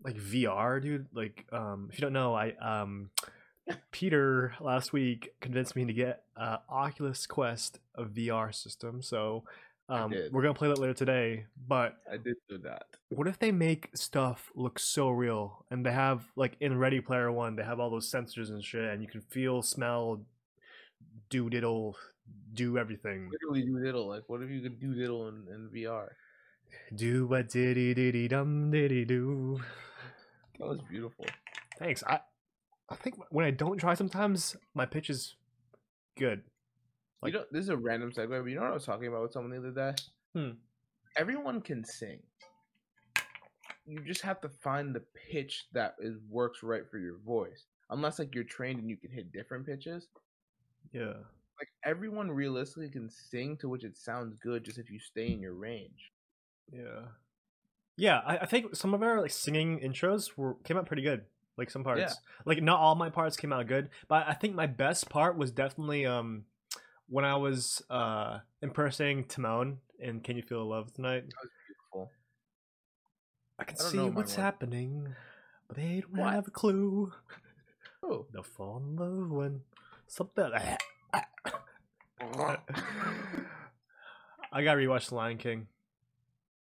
Like vr dude? Like um if you don't know i um <laughs> peter last week convinced me to get uh oculus quest a vr system. So um we're gonna play that later today but i did do that. what if they make stuff look so real and they have like in ready player one they have all those sensors and shit and you can feel smell do diddle do everything literally do diddle like what if you could do diddle in, in vr do what diddy diddy dum diddy do that was beautiful. Thanks. I i think when i don't try sometimes my pitch is good Like- you know this is a random segue but you know what i was talking about with someone the other day? Hmm. everyone can sing. You just have to find the pitch that is works right for your voice. Unless like you're trained and you can hit different pitches. Yeah. Like everyone realistically can sing to which it sounds good just if you stay in your range. Yeah. Yeah I, I think some of our like singing intros were came out pretty good like some parts. Yeah. like not all my parts came out good but i think my best part was definitely um when i was uh impersonating timon in can you feel the love tonight? Beautiful. I can I see what's happening but they don't What? have a clue. Oh they'll fall in love when something <laughs> i gotta rewatch the lion king.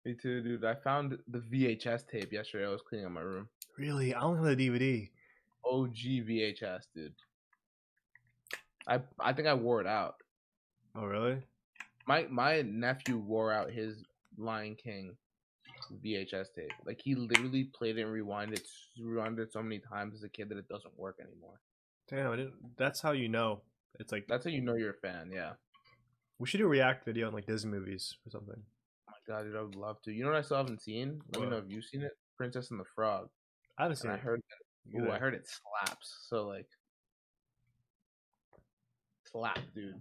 Me too dude. I found the vhs tape yesterday. I was cleaning up my room. Really? I don't have the dvd og vhs dude i i think i wore it out oh really my my nephew wore out his lion king vhs tape like he literally played it and rewinded it rewinded it so many times as a kid that it doesn't work anymore damn i didn't that's how you know It's like That's how you know you're a fan. Yeah. we should do a react video on like Disney movies or something. Oh my god, dude, I would love to. You know what I still haven't seen? Let me know if you've seen it. Princess and the Frog. I haven't seen And I heard Ooh, I heard it slaps. So like slap, dude.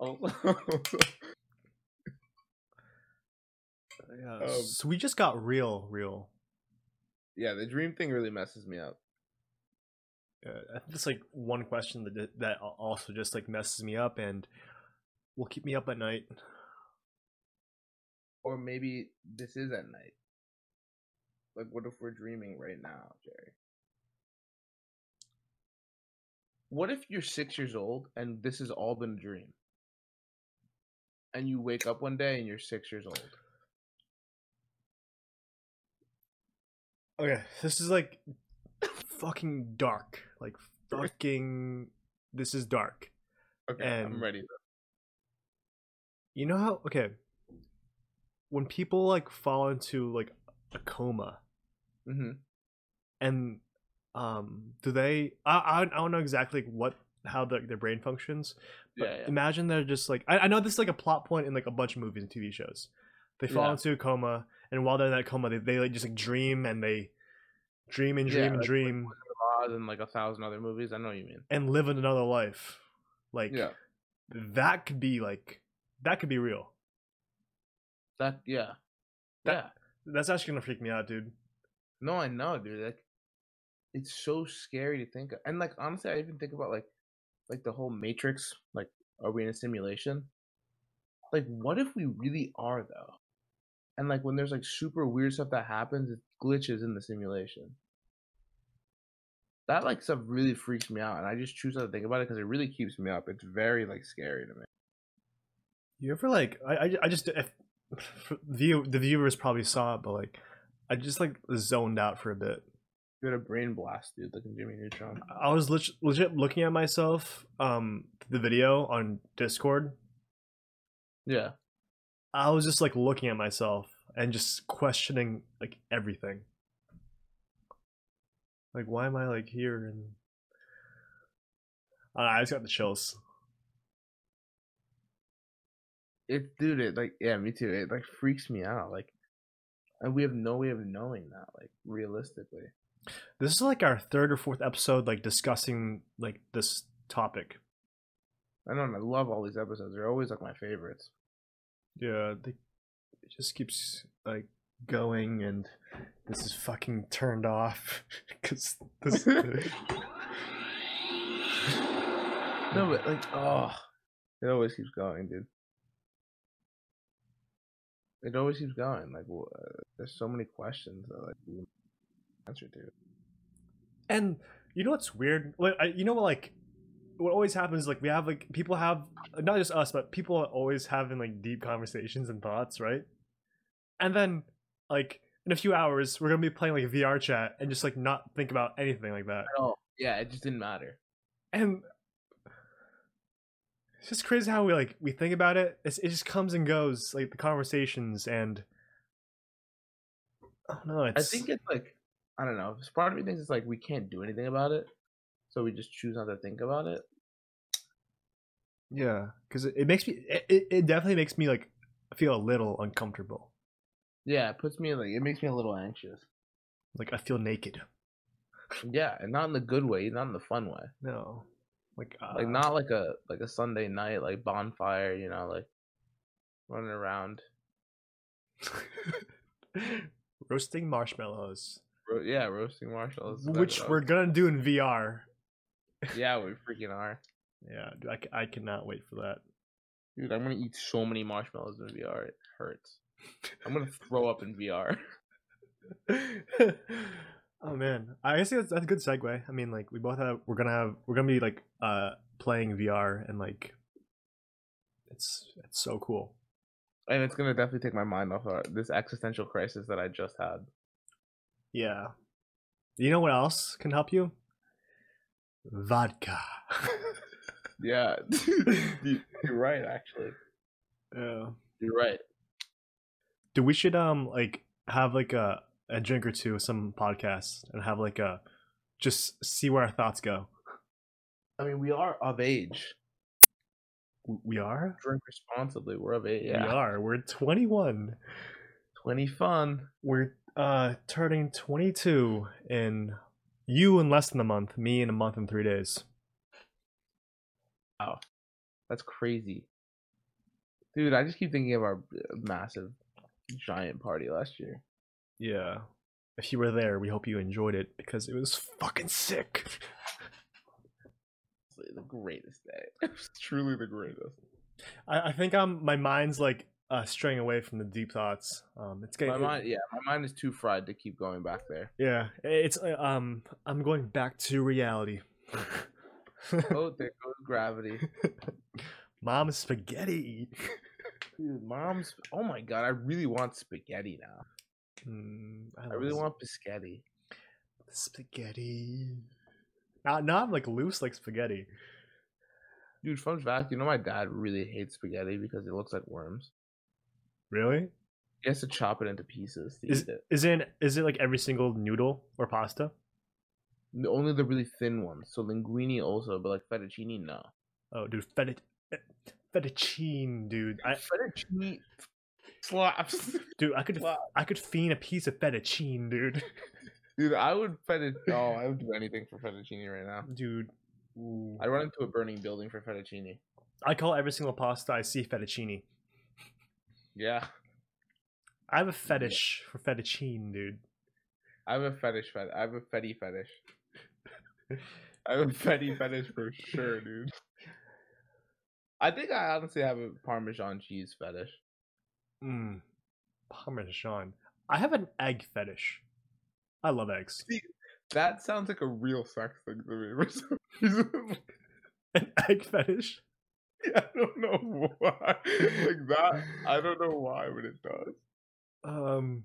Oh, <laughs> Yeah. um, so we just got real, real. yeah, the dream thing really messes me up. Uh, that's like one question that that also just like messes me up and will keep me up at night. Or maybe this is at night. Like, what if we're dreaming right now, Jerry? What if you're six years old and this has all been a dream? And you wake up one day and you're six years old. Okay, this is like fucking dark. Like fucking this is dark. Okay, And- I'm ready. You know how okay when people like fall into like a coma Mm-hmm. and um do they I I, I don't know exactly what how the, their brain functions but Yeah, yeah. imagine they're just like I, I know this is like a plot point in like a bunch of movies and tv shows they fall Yeah. into a coma and while they're in that coma they, they like just like dream and they dream and dream and like- dream Oz and like a thousand other movies. I know what you mean. and live in another life like Yeah. that could be like that could be real That yeah. That- yeah. that's actually gonna freak me out dude No, I know, dude. Like it's so scary to think of. And like honestly, I even think about like like the whole Matrix, like are we in a simulation? Like what if we really are though? And like when there's like super weird stuff that happens, it glitches in the simulation. That like stuff really freaks me out, and I just choose not to think about it because it really keeps me up. It's very like scary to me. You ever like I I, I just if <laughs> view the viewers probably saw it, but like I just like zoned out for a bit. You had a brain blast, dude, looking in Jimmy Neutron. I was leg- legit looking at myself, um, the video on Discord. Yeah, I was just like looking at myself and just questioning like everything. Like, why am I like here? And I, I just got the chills. it, dude. It like, yeah, me too. It like freaks me out. Like, and we have no way of knowing that, like, realistically. This is like our third or fourth episode, like discussing like this topic. I don't know, and I love all these episodes. They're always like my favorites. Yeah, they, it just keeps like going, and this is fucking turned off <laughs> because this. <laughs> No, but like, oh, it always keeps going, dude. It always keeps going. Like, uh, there's so many questions that like we answer to. and you know what's weird? Like, you know what? Like, what always happens? Like, we have like people have not just us, but people are always having like deep conversations and thoughts, right? And then, like, in a few hours, we're gonna be playing like VR chat and just like not think about anything like that. Oh, yeah, it just didn't matter. and it's just crazy how we like we think about it it's, it just comes and goes like the conversations and i don't know I think it's like, I don't know. Part of me thinks it's like we can't do anything about it, so we just choose not to think about it. yeah because it, it makes me it, it- it definitely makes me like feel a little uncomfortable Yeah, it puts me like it makes me a little anxious. like i feel naked Yeah, and not in the good way, not in the fun way. no like uh, Like not like a like a Sunday night like bonfire, you know, like running around. <laughs> roasting marshmallows Ro- yeah, roasting marshmallows. which we're gonna do in vr yeah, we freaking are, yeah dude, I, c- I cannot wait for that dude. I'm gonna eat so many marshmallows in VR. It hurts. I'm gonna throw up in VR. <laughs> oh man, I guess that's, that's a good segue. I mean, like we both have, we're gonna have, we're gonna be like uh playing VR and like it's it's so cool. and it's gonna definitely take my mind off uh, this existential crisis that I just had. Yeah. You know what else can help you? Vodka. <laughs> Yeah, <laughs> You- you're right. Actually, yeah. you're right. Dude, we should um like have like a a drink or two, some podcasts, and have like a just see where our thoughts go. I mean, we are of age. We are. Drink responsibly. We're of age. Yeah. We are. We're 21. 20 fun. We're uh turning 22 in you in less than a month. Me in a month and three days. Wow, that's crazy. Dude, I just keep thinking of our uh, massive, giant party last year. Yeah. If you were there, we hope you enjoyed it because it was fucking sick. The greatest day. <laughs> It's truly the greatest. I, I think I'm my mind's like uh straying away from the deep thoughts. Um it's getting My mind, yeah, my mind is too fried to keep going back there. Yeah, it's uh, um I'm going back to reality. <laughs> Oh, there goes gravity. <laughs> Mom spaghetti. Dude, mom's. Oh my god, I really want spaghetti now. Mm, I love really want biscotti. spaghetti. Now, now I'm like loose like spaghetti. Dude, fun fact, you know my dad really hates spaghetti because it looks like worms. Really? He has to chop it into pieces to Is eat it. is it is it like every single noodle or pasta? Only the really thin ones. So linguine also, but like fettuccine, no. Oh, dude, feta, eh, fettuccine, dude. I fettuccine slaps. <laughs> dude, I could Wow. I could fiend a piece of fettuccine, dude. <laughs> Dude, I would fettuccine. Oh, I would do anything for fettuccine right now. Dude, ooh. I run into a burning building for fettuccine. I call every single pasta I see fettuccine. Yeah, I have a fetish for fettuccine, dude. I have a fetish. Fet- I have a fetty fetish. <laughs> I have a fetty fetish for sure, dude. I think I honestly have a Parmesan cheese fetish. Mm. Parmesan. I have an egg fetish. I love eggs. That sounds like a real sex thing to me for some <laughs> reason. <laughs> An egg fetish? <laughs> I don't know why. Like that, I don't know why, but it does. Um,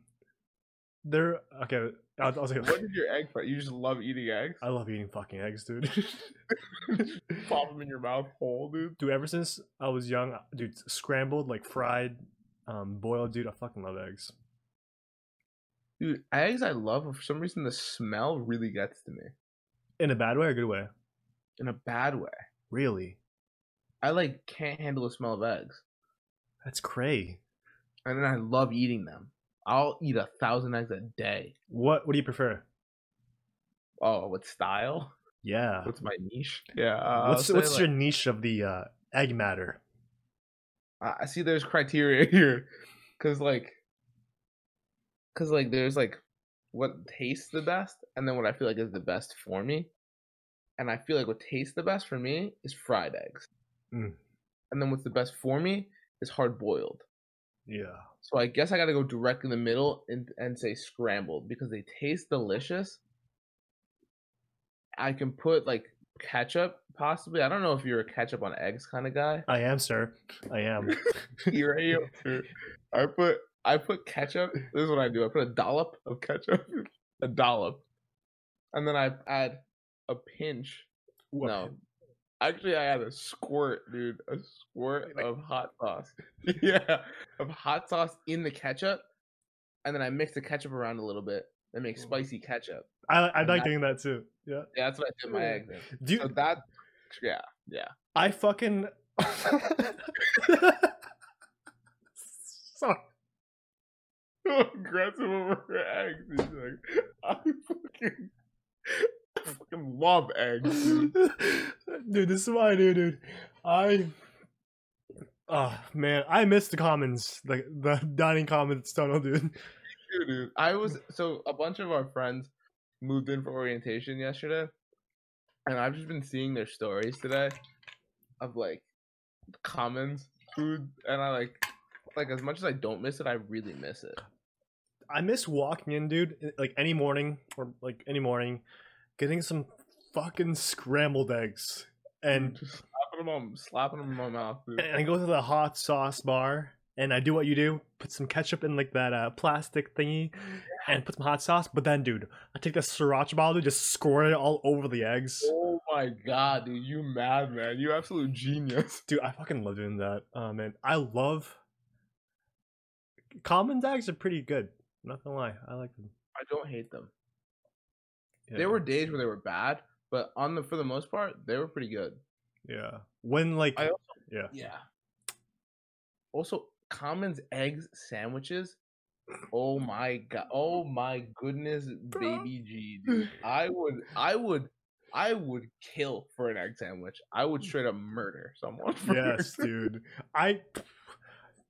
they're okay. I'll, I'll say What is your egg? You just love eating eggs? I love eating fucking eggs, dude. <laughs> Pop them in your mouth whole, dude. dude, ever since I was young, dude, scrambled like fried, um, boiled, dude. I fucking love eggs. Dude, eggs I love, but for some reason the smell really gets to me. In a bad way or a good way? In a bad way. Really? I like can't handle the smell of eggs. That's cray. And then I love eating them. I'll eat a thousand eggs a day. What What do you prefer? Oh, what style? Yeah. What's my niche? Yeah. Uh, what's What's say, your niche of the uh, egg matter? I I see there's criteria <laughs> here. Cause like cause like there's like what tastes the best and then what I feel like is the best for me. And I feel like what tastes the best for me is fried eggs. Mm. And then what's the best for me is hard boiled. Yeah. So I guess I gotta go direct in the middle and and say scrambled because they taste delicious. I can put like ketchup possibly. I don't know if you're a ketchup on eggs kind of guy. I am, sir. I am. <laughs> You're youngster. <laughs> I put I put ketchup. This is what I do. I put a dollop of ketchup, <laughs> a dollop, and then I add a pinch. What- No, actually, I had a squirt, dude. A squirt Like- of hot sauce. <laughs> <laughs> yeah, of hot sauce in the ketchup, and then I mix the ketchup around a little bit and make Mm. spicy ketchup. I I like doing that too. Yeah. Yeah, that's what I did my eggs in. Do you, So that, yeah, yeah. I fucking. <laughs> Sorry. aggressive over eggs. He's like, I fucking, fucking love eggs, dude. <laughs> dude, this is what I do, dude. I. Oh man, I miss the commons, like the dining commons tunnel, dude. <laughs> Dude, dude. I was so a bunch of our friends moved in for orientation yesterday, and I've just been seeing their stories today of like commons food, and I like, like as much as I don't miss it, I really miss it. I miss walking in, dude. Like any morning or like any morning, getting some fucking scrambled eggs, and just slapping them on, slapping them in my mouth, dude. and I go to the hot sauce bar and I do what you do, put some ketchup in like that uh, plastic thingy, and put some hot sauce. But then, dude, I take the sriracha bottle, dude, just squirt it all over the eggs. Oh my god, dude, you mad man? You absolute genius. Dude, I fucking love doing that. Oh man, I love. Common eggs are pretty good. I'm not gonna lie, I like them. I don't hate them. Yeah. There were days where they were bad, but on the for the most part, they were pretty good. Yeah. When like also yeah. yeah. Also, Common's eggs sandwiches. Oh my god! Oh my goodness, baby G! dude. <laughs> I would, I would, I would kill for an egg sandwich. I would mm. straight up murder someone. <laughs> For Yes, dude. I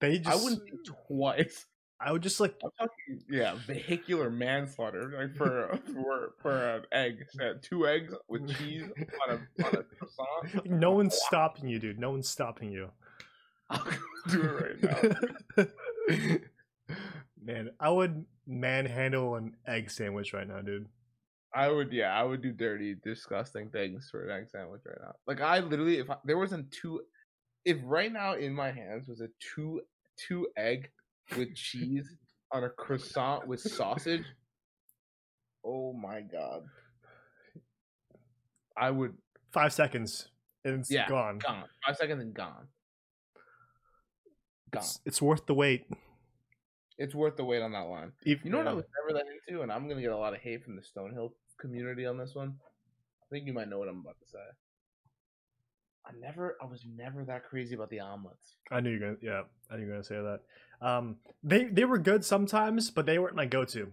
they just I wouldn't think twice. I would just like I'm talking, yeah, vehicular manslaughter, like <laughs> for for for an egg, Uh, two eggs with cheese on a on a croissant. no one's stopping you, dude. No one's stopping you. <laughs> I'll do it right now. <laughs> Man, I would manhandle an egg sandwich right now, dude. I would, yeah, I would do dirty, disgusting things for an egg sandwich right now. Like I literally, if I, there wasn't two, if right now in my hands was a two two egg with cheese on a croissant with sausage, oh my god, I would Five seconds and it's Yeah, gone. gone five seconds and gone, gone. It's, it's worth the wait. It's worth the wait on that line. If, You know what I yeah. was never that into, and I'm gonna get a lot of hate from the Stonehill community on this one. I think you might know what I'm about to say. I never, I was never that crazy about the omelets. I knew you're gonna yeah, I knew you were gonna say that. Um they they were good sometimes, but they weren't my go to.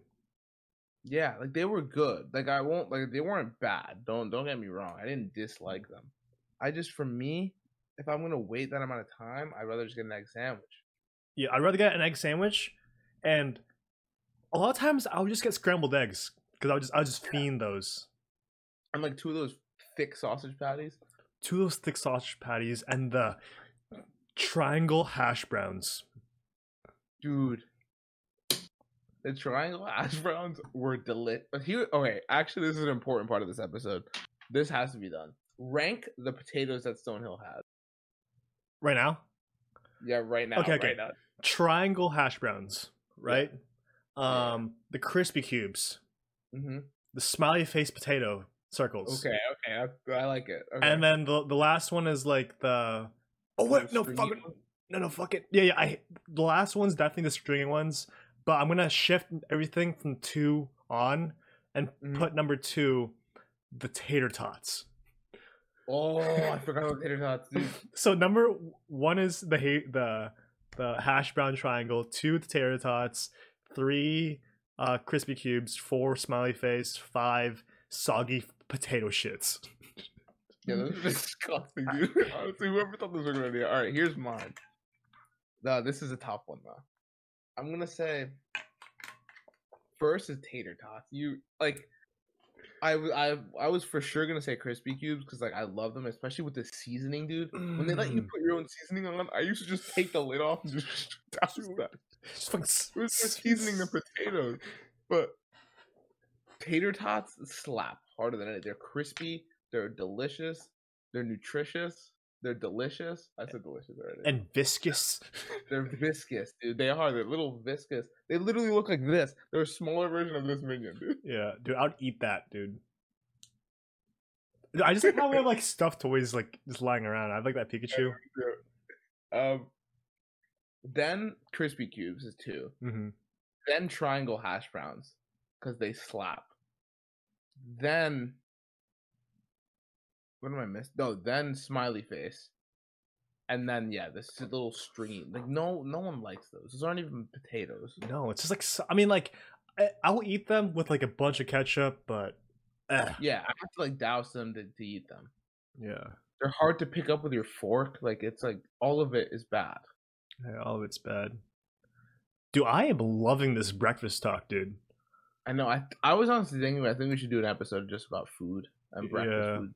Yeah, like they were good. Like I won't, like they weren't bad. Don't don't get me wrong. I didn't dislike them. I just, for me, if I'm gonna wait that amount of time, I'd rather just get an egg sandwich. Yeah, I'd rather get an egg sandwich and a lot of times I would just get scrambled eggs because I would just I would just fiend those. And like two of those thick sausage patties. Two of those thick sausage patties and the triangle hash browns. Dude, the triangle hash browns were delicious. Here, okay, actually, this is an important part of this episode. This has to be done. Rank the potatoes that Stonehill has. Right now, Yeah, right now. Okay, okay. Right now. triangle hash browns, right? Yeah. Um, the crispy cubes, Mm-hmm. the smiley face potato circles. Okay, okay, I, I like it. Okay. And then the the last one is like the oh wait no stringy fuck it. No no fuck it yeah yeah I the last one's definitely the stringy ones but I'm gonna shift everything from two on and Mhm. put number two the tater tots. Oh, I <laughs> forgot about tater tots, dude. So number one is the the the hash brown triangle, two the tater tots, three uh crispy cubes, four smiley face, five soggy potato shits. Yeah, are disgusting, <laughs> dude. <laughs> Honestly, whoever thought this was a good idea. All right, here's mine. No, this is a top one though. I'm gonna say first is tater tots. You like, I I I was for sure gonna say crispy cubes because like I love them, especially with the seasoning, dude. When they let you Mm. put your own seasoning on, them, I used to just take the lid off and just <laughs> douse that. Just s- It was seasoning the potatoes, but tater tots slap harder than it. They're crispy. They're delicious. They're nutritious. They're delicious. I said delicious already. and viscous. <laughs> they're viscous, dude. They are. They're little viscous. They literally look like this. They're a smaller version of this minion, dude. Yeah, dude, I'd eat that, dude. I just like how we have like <laughs> stuffed toys like just lying around. I have like that Pikachu. <laughs> Um. Then crispy cubes is two. Mm-hmm. Then triangle hash browns because they slap. Then what am I missing? No, then smiley face, and then yeah, this little stringy. Like no, no one likes those. Those aren't even potatoes. No, it's just like I mean, like I, I'll eat them with like a bunch of ketchup, but eh, Yeah, I have to like douse them to, to eat them. yeah, They're hard to pick up with your fork. Like it's like all of it is bad. yeah, all of it's bad. Dude, I am loving this breakfast talk, dude. I know. I I was honestly thinking. I think we should do an episode just about food and breakfast Yeah. food.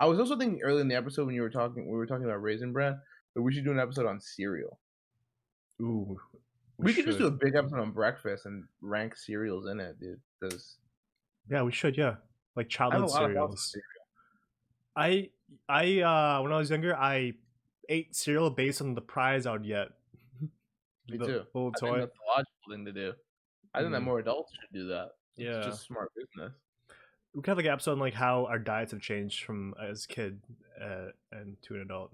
I was also thinking early in the episode when you were talking, we were talking about raisin bran, that we should do an episode on cereal. Ooh, We, could just do a big episode on breakfast and rank cereals in it, dude. Because Yeah, we should. Yeah, like childhood lot of thoughts on cereals. cereal. I I uh when I was younger, I ate cereal based on the prize I would get. Me the too. Little I think toy. that's the logical thing to do. I think that Mhm. more adults should do that. Yeah. It's just smart business. We could have like an episode on like how our diets have changed from as a kid uh, and to an adult.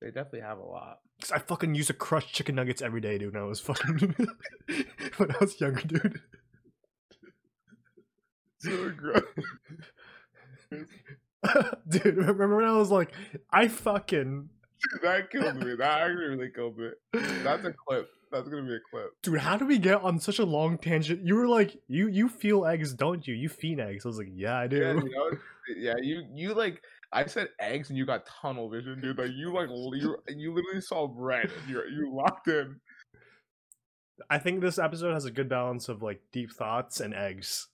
They definitely have a lot. Cause I fucking used to crush chicken nuggets every day, dude. When I was fucking <laughs> when I was younger, dude. <laughs> So gross. <laughs> Dude, remember when I was like, I fucking <laughs> that killed me. That actually really killed me. That's a clip. That's gonna be a clip. dude, how do we get on such a long tangent? You were like, you you feel eggs, don't you? You feed eggs. I was like, yeah, I do. Yeah, you <laughs> know, yeah, you you like I said eggs and you got tunnel vision, dude. Like you like you you literally saw red. You you locked in. I think this episode has a good balance of like deep thoughts and eggs.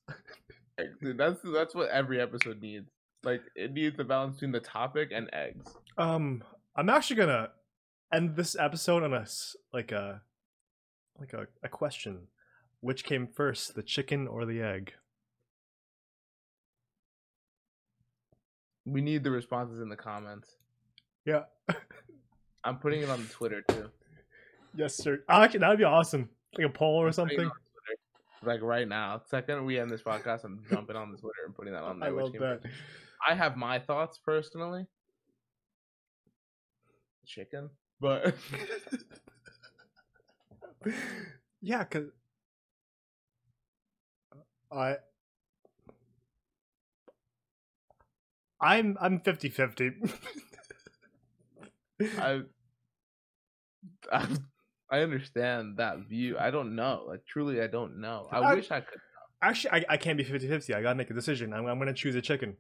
Dude, that's that's what every episode needs. Like it needs the balance between the topic and eggs. Um, I'm actually gonna end this episode on a like a like a, a question. Which came first, the chicken or the egg? We need the responses in the comments. Yeah. <laughs> I'm putting it on Twitter too. Yes, sir. Actually, that'd be awesome. Like a poll or I'm something. Like right now, second we end this podcast, I'm jumping on the Twitter and putting that <laughs> on there. which love that. I have my thoughts personally. Chicken, but <laughs> yeah, cause I I'm I'm 50-50. I, I, I understand that view. I don't know. Like truly, I don't know. I, I- wish I could. Actually, I, I can't be 50-50. I gotta make a decision. I'm, I'm gonna choose a chicken.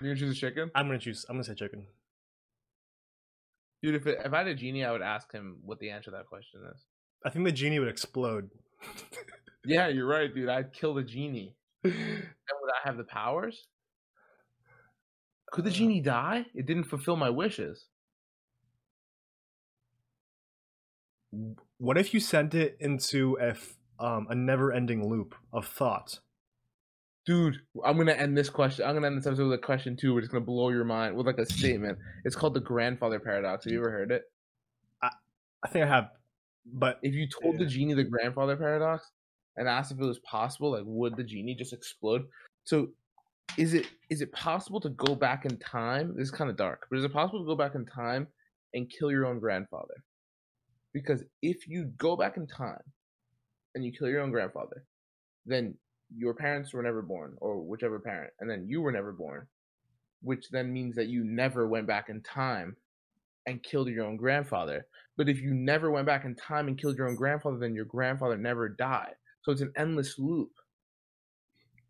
You're gonna choose a chicken, I'm gonna choose. I'm gonna say chicken. Dude? If it, if I had a genie, I would ask him what the answer to that question is. I think the genie would explode. <laughs> Yeah, you're right, dude. I'd kill the genie. And would I have the powers? Could the Uh. genie die? It didn't fulfill my wishes. What if you sent it into a f- um a never-ending loop of thought? Dude, I'm gonna end this question. I'm gonna end this episode with a question too, which is gonna blow your mind with like a statement. It's called the grandfather paradox. Have you ever heard it? I think I have, but If you told the genie the grandfather paradox and asked if it was possible, like would the genie just explode? So is it is it possible to go back in time? This is kind of dark, but is it possible to go back in time and kill your own grandfather? Because if you go back in time and you kill your own grandfather, then your parents were never born, or whichever parent, and then you were never born, which then means that you never went back in time and killed your own grandfather. But if you never went back in time and killed your own grandfather, then your grandfather never died. So it's an endless loop.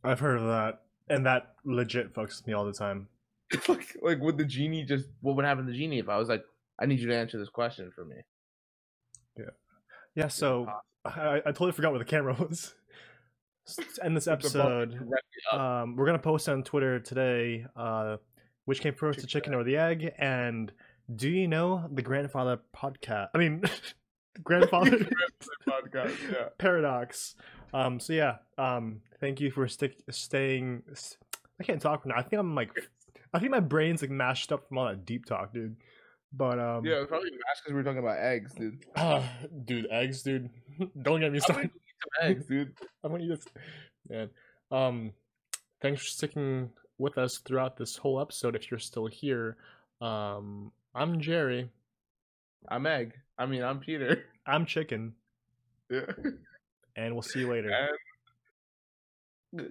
I've heard of that, and that legit fucks me all the time. <laughs> like, like would the genie just what would happen to the genie if I was like, I need you to answer this question for me? Yeah, yeah so I, I totally forgot where the camera <laughs> was. End this episode, um, we're gonna post on Twitter today. Uh, which came first, the Chicken or the egg? And do you know the grandfather podcast? I mean, <laughs> <laughs> grandfather podcast, <laughs> yeah. paradox. Um, so yeah, um, thank you for stick staying. I can't talk now. I think I'm like, I think my brain's like mashed up from all that deep talk, dude. But um, Yeah, probably mashed because we were talking about eggs, dude. ah, <sighs> dude, eggs, dude. Don't get me started. <laughs> eggs, dude. I want you to, man. Um, thanks for sticking with us throughout this whole episode. If you're still here, um, I'm Jerry. I'm egg. I mean, I'm Peter. <laughs> I'm Chicken, Yeah. and we'll see you later. And...